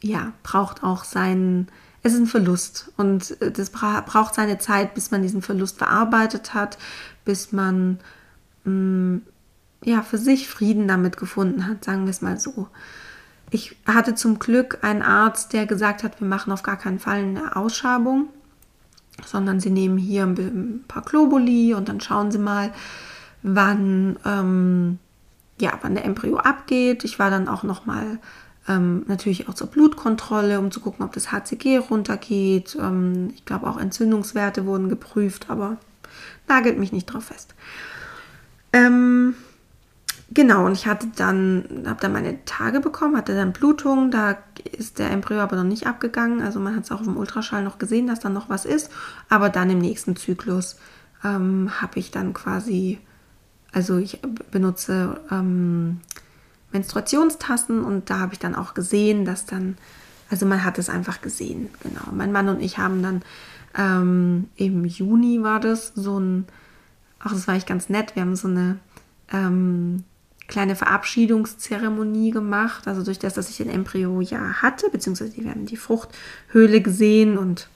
ja, braucht auch seinen es ist ein Verlust und äh, das braucht seine Zeit, bis man diesen Verlust verarbeitet hat, bis man mh, mm, ja für sich Frieden damit gefunden hat, sagen wir es mal so. Ich hatte zum Glück einen Arzt, der gesagt hat, wir machen auf gar keinen Fall eine Ausschabung, sondern sie nehmen hier ein paar Globuli und dann schauen sie mal, wann ähm, ja, wann der Embryo abgeht. Ich war dann auch noch mal ähm, natürlich auch zur Blutkontrolle, um zu gucken, ob das HCG runtergeht. Ähm, ich glaube auch Entzündungswerte wurden geprüft, aber nagelt mich nicht drauf fest. Ähm, genau, und ich hatte dann, habe dann meine Tage bekommen, hatte dann Blutung, da ist der Embryo aber noch nicht abgegangen. Also man hat es auch im Ultraschall noch gesehen, dass da noch was ist. Aber dann im nächsten Zyklus ähm, habe ich dann quasi, also ich benutze ähm, Menstruationstassen und da habe ich dann auch gesehen, dass dann, also man hat es einfach gesehen, genau. Mein Mann und ich haben dann ähm, im Juni war das so ein, ach, das war echt ganz nett, wir haben so eine ähm, kleine Verabschiedungszeremonie gemacht, also durch das, dass ich den Embryo ja hatte, beziehungsweise wir haben die Fruchthöhle gesehen und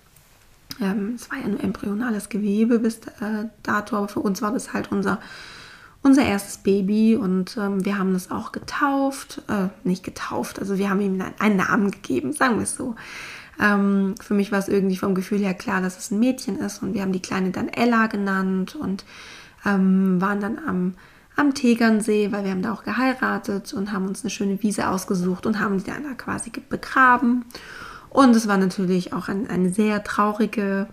ähm, es war ja nur embryonales Gewebe bis äh, dato, aber für uns war das halt unser unser erstes Baby und ähm, wir haben das auch getauft, äh, nicht getauft, also wir haben ihm einen Namen gegeben, sagen wir es so. Ähm, für mich war es irgendwie vom Gefühl her klar, dass es ein Mädchen ist und wir haben die Kleine dann Ella genannt und ähm, waren dann am, am Tegernsee, weil wir haben da auch geheiratet und haben uns eine schöne Wiese ausgesucht und haben die dann da quasi begraben. Und es war natürlich auch ein, eine sehr traurige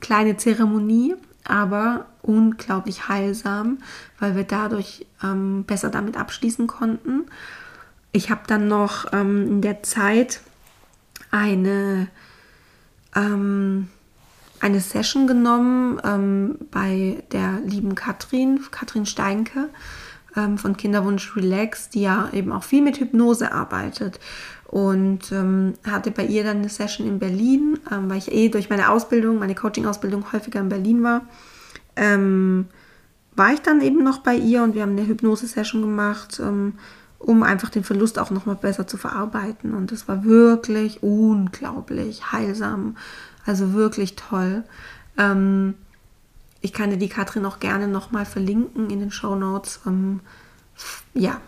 kleine Zeremonie, aber unglaublich heilsam, weil wir dadurch ähm, besser damit abschließen konnten. Ich habe dann noch ähm, in der Zeit eine, ähm, eine Session genommen ähm, bei der lieben Katrin, Katrin Steinke ähm, von Kinderwunsch Relax, die ja eben auch viel mit Hypnose arbeitet und ähm, hatte bei ihr dann eine Session in Berlin, ähm, weil ich eh durch meine Ausbildung, meine Coaching-Ausbildung häufiger in Berlin war. Ähm, war ich dann eben noch bei ihr und wir haben eine Hypnose-Session gemacht, ähm, um einfach den Verlust auch nochmal besser zu verarbeiten. Und das war wirklich unglaublich heilsam, also wirklich toll. Ähm, ich kann dir die Katrin auch gerne nochmal verlinken in den Show Notes. Ähm, ja,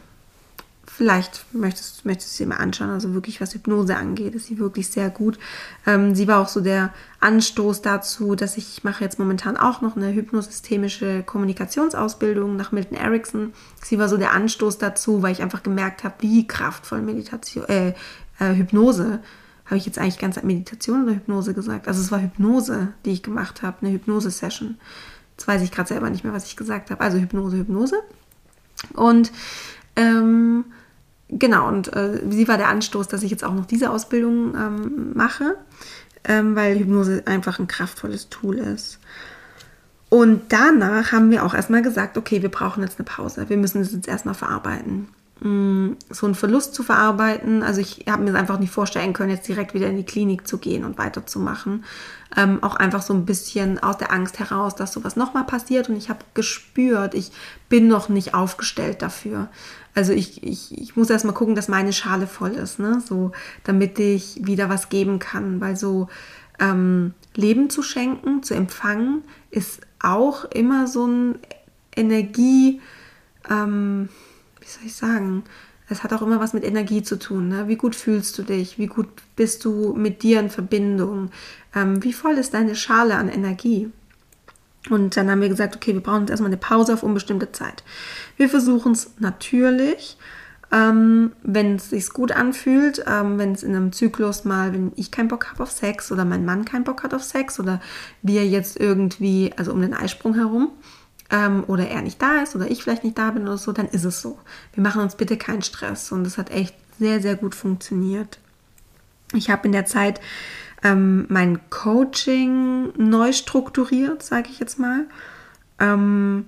vielleicht möchtest, möchtest du sie mal anschauen. Also wirklich, was Hypnose angeht, ist sie wirklich sehr gut. Ähm, sie war auch so der Anstoß dazu, dass ich, ich mache jetzt momentan auch noch eine hypnosystemische Kommunikationsausbildung nach Milton Erickson. Sie war so der Anstoß dazu, weil ich einfach gemerkt habe, wie kraftvoll Meditation, äh, äh, Hypnose habe ich jetzt eigentlich ganz Meditation oder Hypnose gesagt? Also es war Hypnose, die ich gemacht habe, eine Hypnose-Session. Jetzt weiß ich gerade selber nicht mehr, was ich gesagt habe. Also Hypnose, Hypnose. Und ähm, genau, und äh, sie war der Anstoß, dass ich jetzt auch noch diese Ausbildung ähm, mache, ähm, weil Hypnose einfach ein kraftvolles Tool ist. Und danach haben wir auch erstmal gesagt, okay, wir brauchen jetzt eine Pause. Wir müssen das jetzt erstmal verarbeiten. Mm, so einen Verlust zu verarbeiten. Also ich habe mir einfach nicht vorstellen können, jetzt direkt wieder in die Klinik zu gehen und weiterzumachen. Ähm, auch einfach so ein bisschen aus der Angst heraus, dass sowas nochmal passiert. Und ich habe gespürt, ich bin noch nicht aufgestellt dafür. Also ich, ich, ich muss erstmal gucken, dass meine Schale voll ist, ne? So, damit ich wieder was geben kann. Weil so ähm, Leben zu schenken, zu empfangen, ist auch immer so ein Energie, ähm, wie soll ich sagen, es hat auch immer was mit Energie zu tun. Ne? Wie gut fühlst du dich? Wie gut bist du mit dir in Verbindung? Ähm, wie voll ist deine Schale an Energie? Und dann haben wir gesagt, okay, wir brauchen jetzt erstmal eine Pause auf unbestimmte Zeit. Wir versuchen es natürlich, ähm, wenn es sich gut anfühlt, ähm, wenn es in einem Zyklus mal, wenn ich keinen Bock habe auf Sex oder mein Mann keinen Bock hat auf Sex oder wir jetzt irgendwie, also um den Eisprung herum, ähm, oder er nicht da ist oder ich vielleicht nicht da bin oder so, dann ist es so. Wir machen uns bitte keinen Stress und es hat echt sehr, sehr gut funktioniert. Ich habe in der Zeit ähm, mein Coaching neu strukturiert, sage ich jetzt mal. Ähm,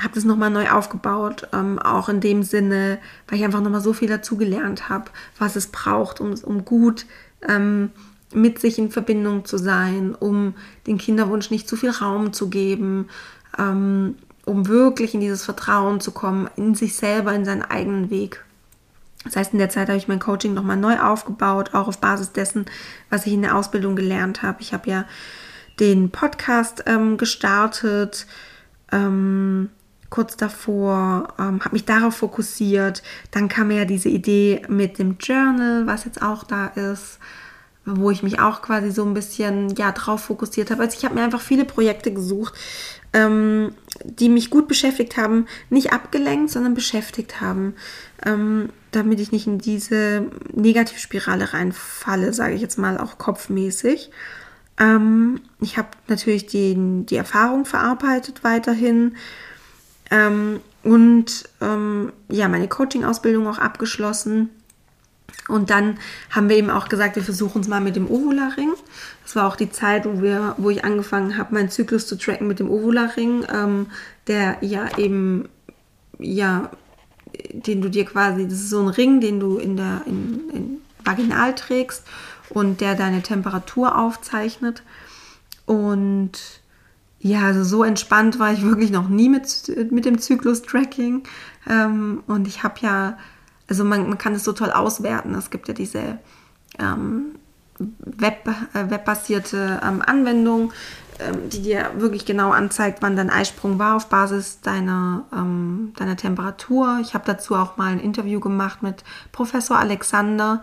habe das nochmal neu aufgebaut, ähm, auch in dem Sinne, weil ich einfach nochmal so viel dazu gelernt habe, was es braucht, um, um gut ähm, mit sich in Verbindung zu sein, um den Kinderwunsch nicht zu viel Raum zu geben, ähm, um wirklich in dieses Vertrauen zu kommen, in sich selber, in seinen eigenen Weg. Das heißt, in der Zeit habe ich mein Coaching nochmal neu aufgebaut, auch auf Basis dessen, was ich in der Ausbildung gelernt habe. Ich habe ja den Podcast ähm, gestartet, ähm, kurz davor, ähm, habe mich darauf fokussiert. Dann kam ja diese Idee mit dem Journal, was jetzt auch da ist, wo ich mich auch quasi so ein bisschen ja drauf fokussiert habe. Also ich habe mir einfach viele Projekte gesucht, ähm, die mich gut beschäftigt haben, nicht abgelenkt, sondern beschäftigt haben, ähm, damit ich nicht in diese Negativspirale reinfalle, sage ich jetzt mal auch kopfmäßig. Ähm, ich habe natürlich die, die Erfahrung verarbeitet weiterhin ähm, und ähm, ja, meine Coaching-Ausbildung auch abgeschlossen. Und dann haben wir eben auch gesagt, wir versuchen es mal mit dem Ovula-Ring. Das war auch die Zeit, wo, wir, wo ich angefangen habe, meinen Zyklus zu tracken mit dem Ovula-Ring, ähm, der ja eben, ja, den du dir quasi, das ist so ein Ring, den du in der in, in vaginal trägst und der deine Temperatur aufzeichnet. Und ja, also so entspannt war ich wirklich noch nie mit, mit dem Zyklus-Tracking. Ähm, und ich habe ja also man, man kann es so toll auswerten. Es gibt ja diese ähm, Web, äh, webbasierte ähm, Anwendung, ähm, die dir wirklich genau anzeigt, wann dein Eisprung war auf Basis deiner, ähm, deiner Temperatur. Ich habe dazu auch mal ein Interview gemacht mit Professor Alexander.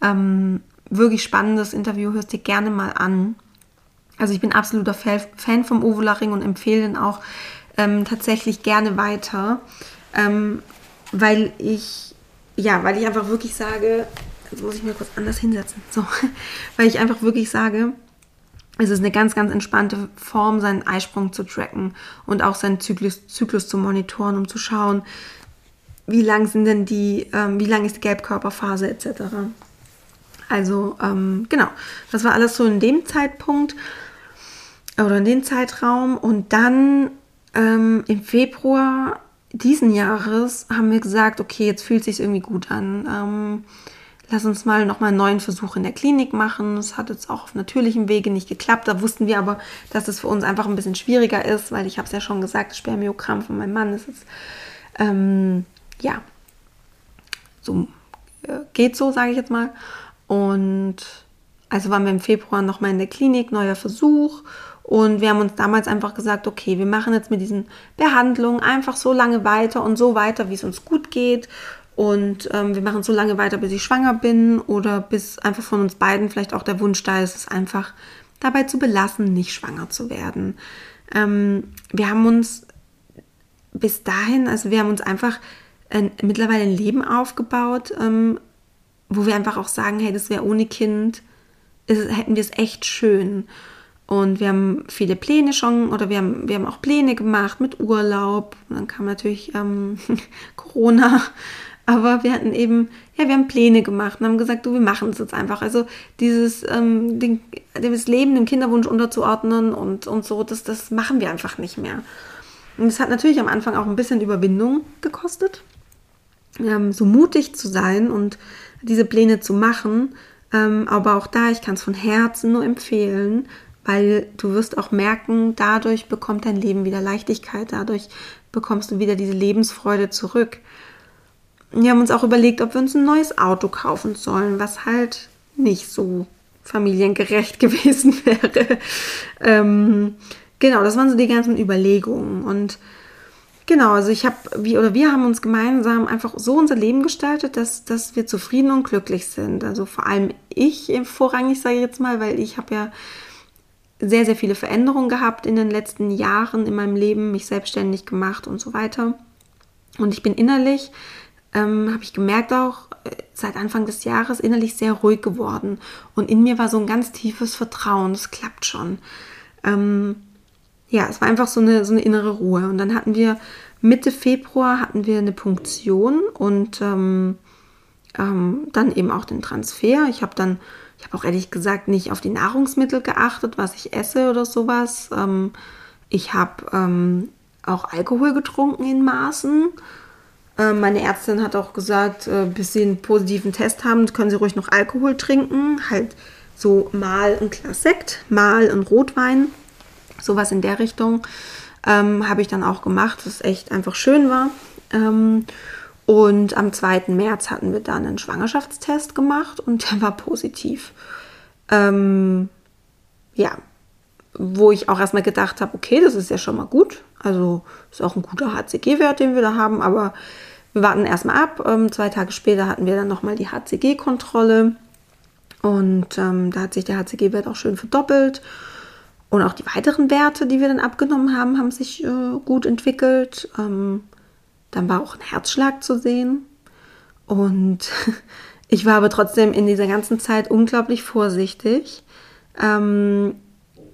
Ähm, wirklich spannendes Interview, hörst dir gerne mal an. Also ich bin absoluter Fan vom Ovularing und empfehle den auch ähm, tatsächlich gerne weiter, weil ich ja, weil ich einfach wirklich sage, jetzt muss ich mir kurz anders hinsetzen, so, weil ich einfach wirklich sage, es ist eine ganz, ganz entspannte Form, seinen Eisprung zu tracken und auch seinen Zyklus, Zyklus zu monitoren, um zu schauen, wie lang sind denn die, ähm, wie lang ist die Gelbkörperphase etc. Also ähm, genau, das war alles so in dem Zeitpunkt oder in dem Zeitraum. Und dann ähm, im Februar diesen Jahres haben wir gesagt, okay, jetzt fühlt es sich irgendwie gut an. Ähm, lass uns mal nochmal einen neuen Versuch in der Klinik machen. Es hat jetzt auch auf natürlichem Wege nicht geklappt. Da wussten wir aber, dass es für uns einfach ein bisschen schwieriger ist, weil ich habe es ja schon gesagt, das Spermiogramm von meinem Mann ist jetzt, ähm, ja, so äh, geht so, sage ich jetzt mal. Und also waren wir im Februar nochmal in der Klinik, neuer Versuch. Und wir haben uns damals einfach gesagt, okay, wir machen jetzt mit diesen Behandlungen einfach so lange weiter und so weiter, wie es uns gut geht. Und ähm, wir machen so lange weiter, bis ich schwanger bin oder bis einfach von uns beiden vielleicht auch der Wunsch da ist, es einfach dabei zu belassen, nicht schwanger zu werden. Ähm, wir haben uns bis dahin, also wir haben uns einfach äh, mittlerweile ein Leben aufgebaut, ähm, wo wir einfach auch sagen, hey, das wäre ohne Kind, ist, hätten wir es echt schön. Und wir haben viele Pläne schon, oder wir haben, wir haben auch Pläne gemacht mit Urlaub. Und dann kam natürlich ähm, Corona aber wir hatten eben, ja, wir haben Pläne gemacht und haben gesagt, du, wir machen es jetzt einfach. Also dieses, ähm, den, das Leben dem Kinderwunsch unterzuordnen und, und so, das, das machen wir einfach nicht mehr. Und es hat natürlich am Anfang auch ein bisschen Überwindung gekostet, ähm, so mutig zu sein und diese Pläne zu machen. Ähm, aber auch da, ich kann es von Herzen nur empfehlen, weil du wirst auch merken, dadurch bekommt dein Leben wieder Leichtigkeit, dadurch bekommst du wieder diese Lebensfreude zurück wir haben uns auch überlegt, ob wir uns ein neues Auto kaufen sollen, was halt nicht so familiengerecht gewesen wäre. Ähm, genau, das waren so die ganzen Überlegungen. Und genau, also ich habe, wie oder wir haben uns gemeinsam einfach so unser Leben gestaltet, dass, dass wir zufrieden und glücklich sind. Also vor allem ich vorrangig, sage ich jetzt mal, weil ich habe ja sehr, sehr viele Veränderungen gehabt in den letzten Jahren in meinem Leben, mich selbstständig gemacht und so weiter. Und ich bin innerlich ähm, habe ich gemerkt auch äh, seit Anfang des Jahres innerlich sehr ruhig geworden. Und in mir war so ein ganz tiefes Vertrauen, es klappt schon. Ähm, ja, es war einfach so eine, so eine innere Ruhe. Und dann hatten wir Mitte Februar hatten wir eine Punktion und ähm, ähm, dann eben auch den Transfer. Ich habe dann, ich habe auch ehrlich gesagt nicht auf die Nahrungsmittel geachtet, was ich esse oder sowas. Ähm, ich habe ähm, auch Alkohol getrunken in Maßen. Ähm, meine Ärztin hat auch gesagt, äh, bis sie einen positiven Test haben, können sie ruhig noch Alkohol trinken. Halt so mal ein Glas Sekt, mal ein Rotwein. Sowas in der Richtung ähm, habe ich dann auch gemacht, was echt einfach schön war. Und am 2. März hatten wir dann einen Schwangerschaftstest gemacht und der war positiv. Ähm, ja, wo ich auch erstmal gedacht habe, okay, das ist ja schon mal gut. Also ist auch ein guter HCG-Wert, den wir da haben, aber wir warten erstmal ab. Ähm, zwei Tage später hatten wir dann nochmal die HCG-Kontrolle und ähm, da hat sich der HCG-Wert auch schön verdoppelt. Und auch die weiteren Werte, die wir dann abgenommen haben, haben sich äh, gut entwickelt. Ähm, dann war auch ein Herzschlag zu sehen. Und ich war aber trotzdem in dieser ganzen Zeit unglaublich vorsichtig. Ähm,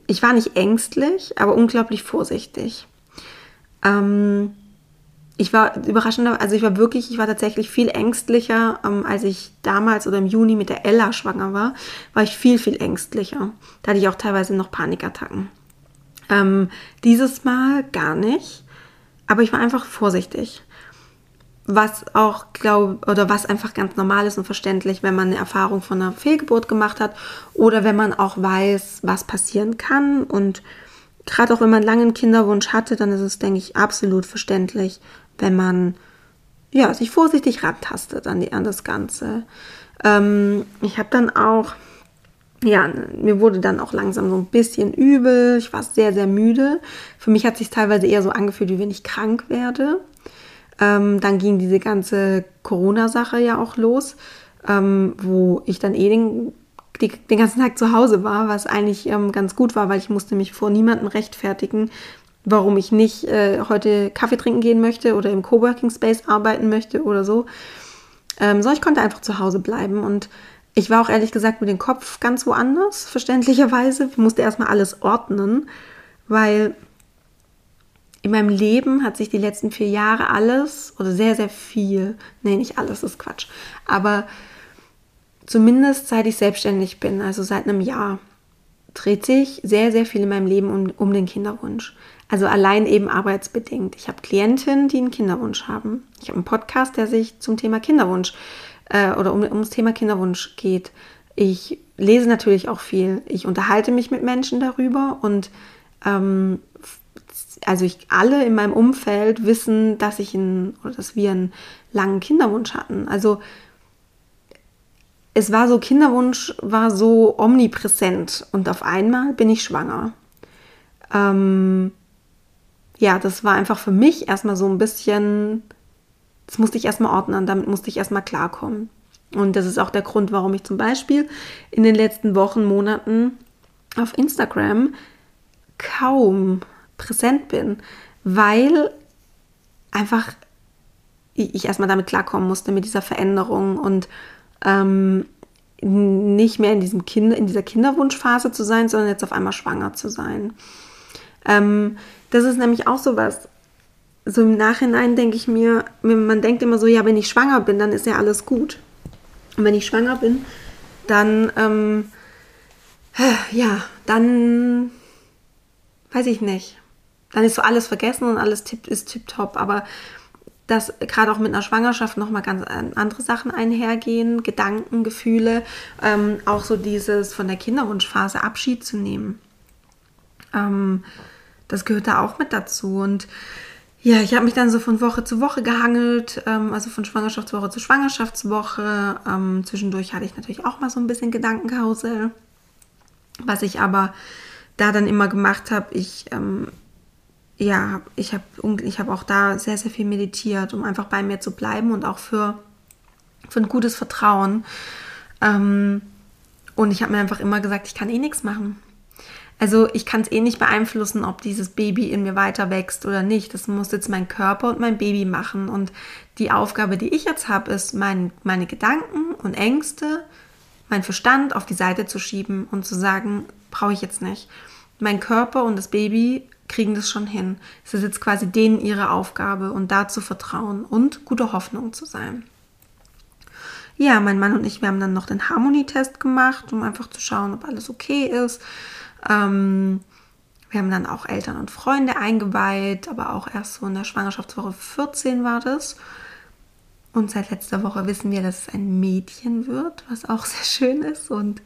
ich war nicht ängstlich, aber unglaublich vorsichtig. Ähm, ich war überraschend, also ich war wirklich, ich war tatsächlich viel ängstlicher, ähm, als ich damals oder im Juni mit der Ella schwanger war, war ich viel, viel ängstlicher. Da hatte ich auch teilweise noch Panikattacken. Ähm, dieses Mal gar nicht, aber ich war einfach vorsichtig. Was auch, glaube oder was einfach ganz normal ist und verständlich, wenn man eine Erfahrung von einer Fehlgeburt gemacht hat oder wenn man auch weiß, was passieren kann und gerade auch wenn man lange einen Kinderwunsch hatte, dann ist es, denke ich, absolut verständlich, wenn man ja, sich vorsichtig rantastet an, die, an das Ganze. Ähm, ich habe dann auch, ja, mir wurde dann auch langsam so ein bisschen übel. Ich war sehr, sehr müde. Für mich hat sich teilweise eher so angefühlt, wie wenn ich krank werde. Ähm, dann ging diese ganze Corona-Sache ja auch los, ähm, wo ich dann eh den die, den ganzen Tag zu Hause war, was eigentlich ähm, ganz gut war, weil ich musste mich vor niemandem rechtfertigen, warum ich nicht äh, heute Kaffee trinken gehen möchte oder im Coworking Space arbeiten möchte oder so. Ähm, so, ich konnte einfach zu Hause bleiben und ich war auch ehrlich gesagt mit dem Kopf ganz woanders, verständlicherweise. Ich musste erstmal alles ordnen, weil in meinem Leben hat sich die letzten vier Jahre alles oder sehr, sehr viel, nee, nicht alles ist Quatsch, aber zumindest seit ich selbstständig bin, also seit einem Jahr, dreht sich sehr, sehr viel in meinem Leben um, um den Kinderwunsch. Also allein eben arbeitsbedingt. Ich habe Klientinnen, die einen Kinderwunsch haben. Ich habe einen Podcast, der sich zum Thema Kinderwunsch äh, oder um, ums Thema Kinderwunsch geht. Ich lese natürlich auch viel. Ich unterhalte mich mit Menschen darüber und ähm, also ich alle in meinem Umfeld wissen, dass ich einen, oder dass wir einen langen Kinderwunsch hatten. Also es war so, Kinderwunsch war so omnipräsent und auf einmal bin ich schwanger. Ähm, ja, das war einfach für mich erstmal so ein bisschen, das musste ich erstmal ordnen, damit musste ich erstmal klarkommen. Und das ist auch der Grund, warum ich zum Beispiel in den letzten Wochen, Monaten auf Instagram kaum präsent bin, weil einfach ich erstmal damit klarkommen musste mit dieser Veränderung und ähm, nicht mehr in, diesem kind, in dieser Kinderwunschphase zu sein, sondern jetzt auf einmal schwanger zu sein. Ähm, das ist nämlich auch so was. So im Nachhinein denke ich mir, man denkt immer so, ja, wenn ich schwanger bin, dann ist ja alles gut. Und wenn ich schwanger bin, dann, ähm, ja, dann weiß ich nicht. Dann ist so alles vergessen und alles tipp, ist tipptopp. Aber dass gerade auch mit einer Schwangerschaft nochmal ganz äh, andere Sachen einhergehen, Gedanken, Gefühle, ähm, auch so dieses von der Kinderwunschphase Abschied zu nehmen. Ähm, das gehört da auch mit dazu. Und ja, ich habe mich dann so von Woche zu Woche gehangelt, ähm, also von Schwangerschaftswoche zu Schwangerschaftswoche. Ähm, zwischendurch hatte ich natürlich auch mal so ein bisschen Gedankenkarussell. Was ich aber da dann immer gemacht habe, ich ähm, ja, ich habe ich hab auch da sehr, sehr viel meditiert, um einfach bei mir zu bleiben und auch für, für ein gutes Vertrauen. Ähm, und ich habe mir einfach immer gesagt, ich kann eh nichts machen. Also ich kann es eh nicht beeinflussen, ob dieses Baby in mir weiter wächst oder nicht. Das muss jetzt mein Körper und mein Baby machen. Und die Aufgabe, die ich jetzt habe, ist, mein, meine Gedanken und Ängste, mein Verstand auf die Seite zu schieben und zu sagen, brauche ich jetzt nicht. Mein Körper und das Baby kriegen das schon hin. Es ist jetzt quasi denen ihre Aufgabe und da zu vertrauen und gute Hoffnung zu sein. Ja, mein Mann und ich, wir haben dann noch den Harmonietest gemacht, um einfach zu schauen, ob alles okay ist. Ähm, wir haben dann auch Eltern und Freunde eingeweiht, aber auch erst so in der Schwangerschaftswoche 14 war das. Und seit letzter Woche wissen wir, dass es ein Mädchen wird, was auch sehr schön ist. Und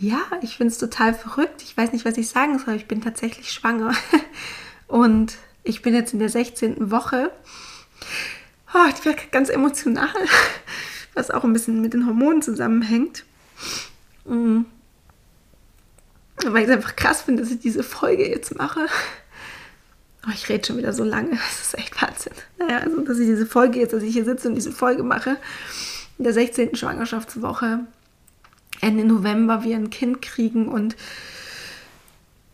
ja, ich finde es total verrückt. Ich weiß nicht, was ich sagen soll. Ich bin tatsächlich schwanger. Und ich bin jetzt in der 16. Woche. Oh, ich werde ganz emotional, was auch ein bisschen mit den Hormonen zusammenhängt. Mhm. Weil ich es einfach krass finde, dass ich diese Folge jetzt mache. Oh, ich rede schon wieder so lange. Das ist echt Wahnsinn. Naja, also, dass ich diese Folge jetzt, dass ich hier sitze und diese Folge mache, in der 16. Schwangerschaftswoche. Ende November wir ein Kind kriegen und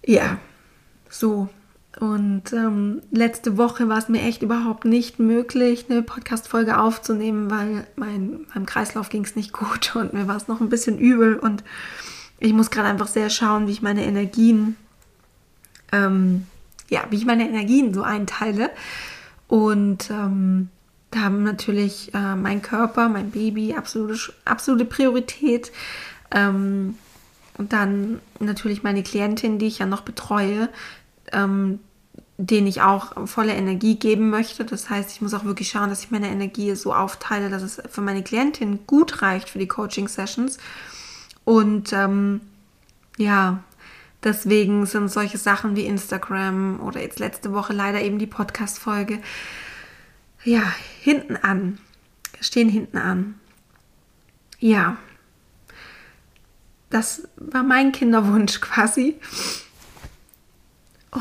ja, so. Und ähm, letzte Woche war es mir echt überhaupt nicht möglich, eine Podcast-Folge aufzunehmen, weil mein, meinem Kreislauf ging es nicht gut und mir war es noch ein bisschen übel. Und ich muss gerade einfach sehr schauen, wie ich meine Energien, ähm, ja, wie ich meine Energien so einteile. Und ähm, da haben natürlich äh, mein Körper, mein Baby absolute, absolute Priorität. Ähm, und dann natürlich meine Klientin, die ich ja noch betreue, ähm, denen ich auch volle Energie geben möchte. Das heißt, ich muss auch wirklich schauen, dass ich meine Energie so aufteile, dass es für meine Klientin gut reicht für die Coaching-Sessions. Und ähm, ja, deswegen sind solche Sachen wie Instagram oder jetzt letzte Woche leider eben die Podcast-Folge, ja, hinten an, stehen hinten an. Ja, das war mein Kinderwunsch quasi. Oh,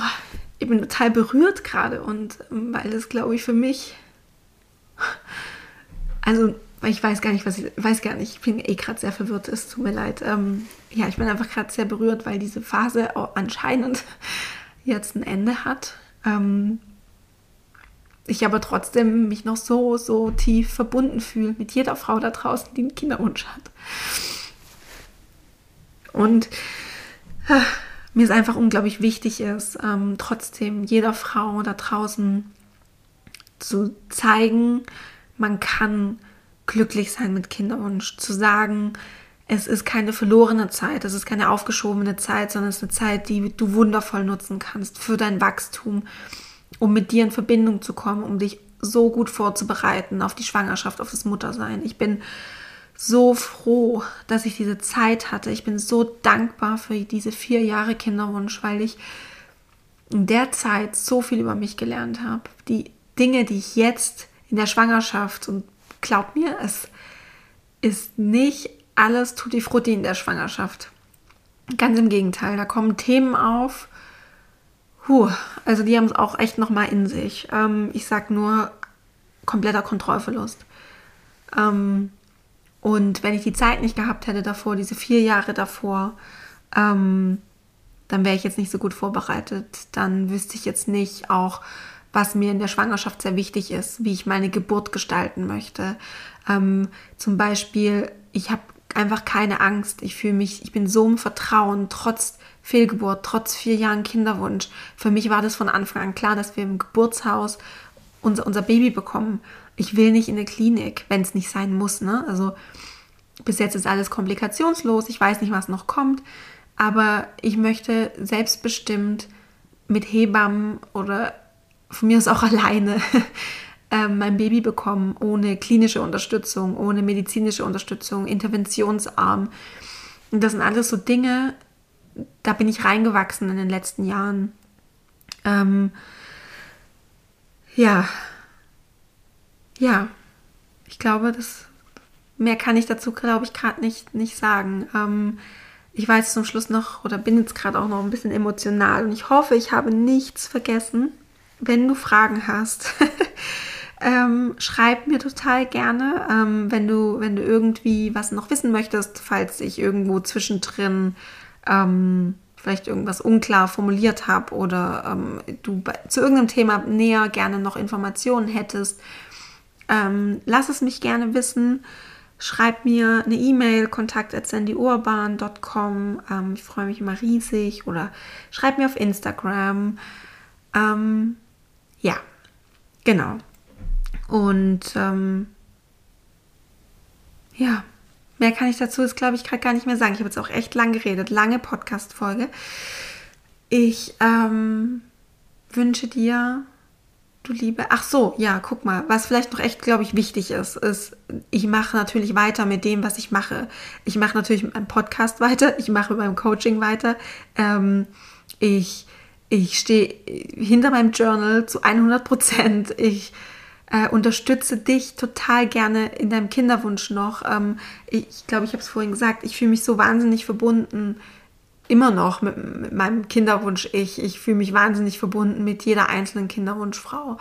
ich bin total berührt gerade und ähm, weil es, glaube ich, für mich, also ich weiß gar nicht, was ich weiß gar nicht, ich bin eh gerade sehr verwirrt, es tut mir leid. Ähm, ja, ich bin einfach gerade sehr berührt, weil diese Phase anscheinend jetzt ein Ende hat. Ähm, ich aber trotzdem mich noch so, so tief verbunden fühle mit jeder Frau da draußen, die einen Kinderwunsch hat. Und äh, mir ist einfach unglaublich wichtig ist, ähm, trotzdem jeder Frau da draußen zu zeigen, man kann glücklich sein mit Kinderwunsch, zu sagen, es ist keine verlorene Zeit, es ist keine aufgeschobene Zeit, sondern es ist eine Zeit, die du wundervoll nutzen kannst für dein Wachstum, um mit dir in Verbindung zu kommen, um dich so gut vorzubereiten auf die Schwangerschaft, auf das Muttersein. Ich bin so froh, dass ich diese Zeit hatte. Ich bin so dankbar für diese vier Jahre Kinderwunsch, weil ich in der Zeit so viel über mich gelernt habe. Die Dinge, die ich jetzt in der Schwangerschaft und glaub mir, es ist nicht alles tutti frutti in der Schwangerschaft. Ganz im Gegenteil, da kommen Themen auf. Puh, also die haben es auch echt nochmal in sich. Ähm, ich sag nur kompletter Kontrollverlust. Ähm, und wenn ich die Zeit nicht gehabt hätte davor, diese vier Jahre davor, ähm, dann wäre ich jetzt nicht so gut vorbereitet. Dann wüsste ich jetzt nicht auch, was mir in der Schwangerschaft sehr wichtig ist, wie ich meine Geburt gestalten möchte. Ähm, zum Beispiel, ich habe einfach keine Angst. Ich fühle mich, ich bin so im Vertrauen, trotz Fehlgeburt, trotz vier Jahren Kinderwunsch. Für mich war das von Anfang an klar, dass wir im Geburtshaus unser, unser Baby bekommen ich will nicht in eine Klinik, wenn es nicht sein muss. Ne? Also bis jetzt ist alles komplikationslos, ich weiß nicht, was noch kommt, aber ich möchte selbstbestimmt mit Hebammen oder von mir aus auch alleine äh, mein Baby bekommen, ohne klinische Unterstützung, ohne medizinische Unterstützung, interventionsarm. Und das sind alles so Dinge, da bin ich reingewachsen in den letzten Jahren. Ähm, ja, ja, ich glaube, das mehr kann ich dazu, glaube ich, gerade nicht, nicht sagen. Ähm, ich weiß zum Schluss noch oder bin jetzt gerade auch noch ein bisschen emotional und ich hoffe, ich habe nichts vergessen. Wenn du Fragen hast, ähm, schreib mir total gerne, ähm, wenn du, wenn du irgendwie was noch wissen möchtest, falls ich irgendwo zwischendrin ähm, vielleicht irgendwas unklar formuliert habe oder ähm, du bei, zu irgendeinem Thema näher gerne noch Informationen hättest ähm, lass es mich gerne wissen. Schreib mir eine E-Mail, kontakt.sandyurban.com. Ähm, ich freue mich immer riesig. Oder schreib mir auf Instagram. Ähm, ja, genau. Und ähm, ja, mehr kann ich dazu jetzt, glaube ich, gerade gar nicht mehr sagen. Ich habe jetzt auch echt lang geredet. Lange Podcast-Folge. Ich ähm, wünsche dir Du Liebe. Ach so, ja, guck mal, was vielleicht noch echt, glaube ich, wichtig ist, ist, ich mache natürlich weiter mit dem, was ich mache. Ich mache natürlich mit meinem Podcast weiter, ich mache mit meinem Coaching weiter. Ähm, ich ich stehe hinter meinem Journal zu 100 Prozent. Ich äh, unterstütze dich total gerne in deinem Kinderwunsch noch. Ähm, ich glaube, ich habe es vorhin gesagt, ich fühle mich so wahnsinnig verbunden immer noch mit, mit meinem Kinderwunsch ich. Ich fühle mich wahnsinnig verbunden mit jeder einzelnen Kinderwunschfrau.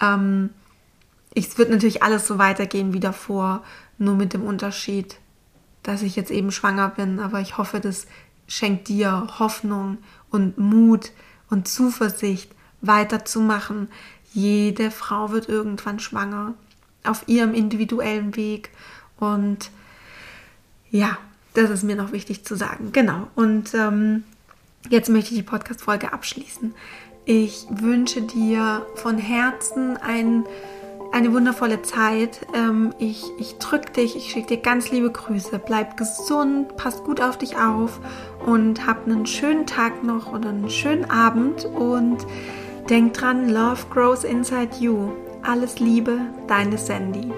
Ähm, es wird natürlich alles so weitergehen wie davor, nur mit dem Unterschied, dass ich jetzt eben schwanger bin. Aber ich hoffe, das schenkt dir Hoffnung und Mut und Zuversicht, weiterzumachen. Jede Frau wird irgendwann schwanger auf ihrem individuellen Weg. Und ja, das ist mir noch wichtig zu sagen. Genau. Und ähm, jetzt möchte ich die Podcast-Folge abschließen. Ich wünsche dir von Herzen ein, eine wundervolle Zeit. Ähm, ich ich drücke dich, ich schicke dir ganz liebe Grüße. Bleib gesund, pass gut auf dich auf und hab einen schönen Tag noch oder einen schönen Abend. Und denk dran, Love grows inside you. Alles Liebe, deine Sandy.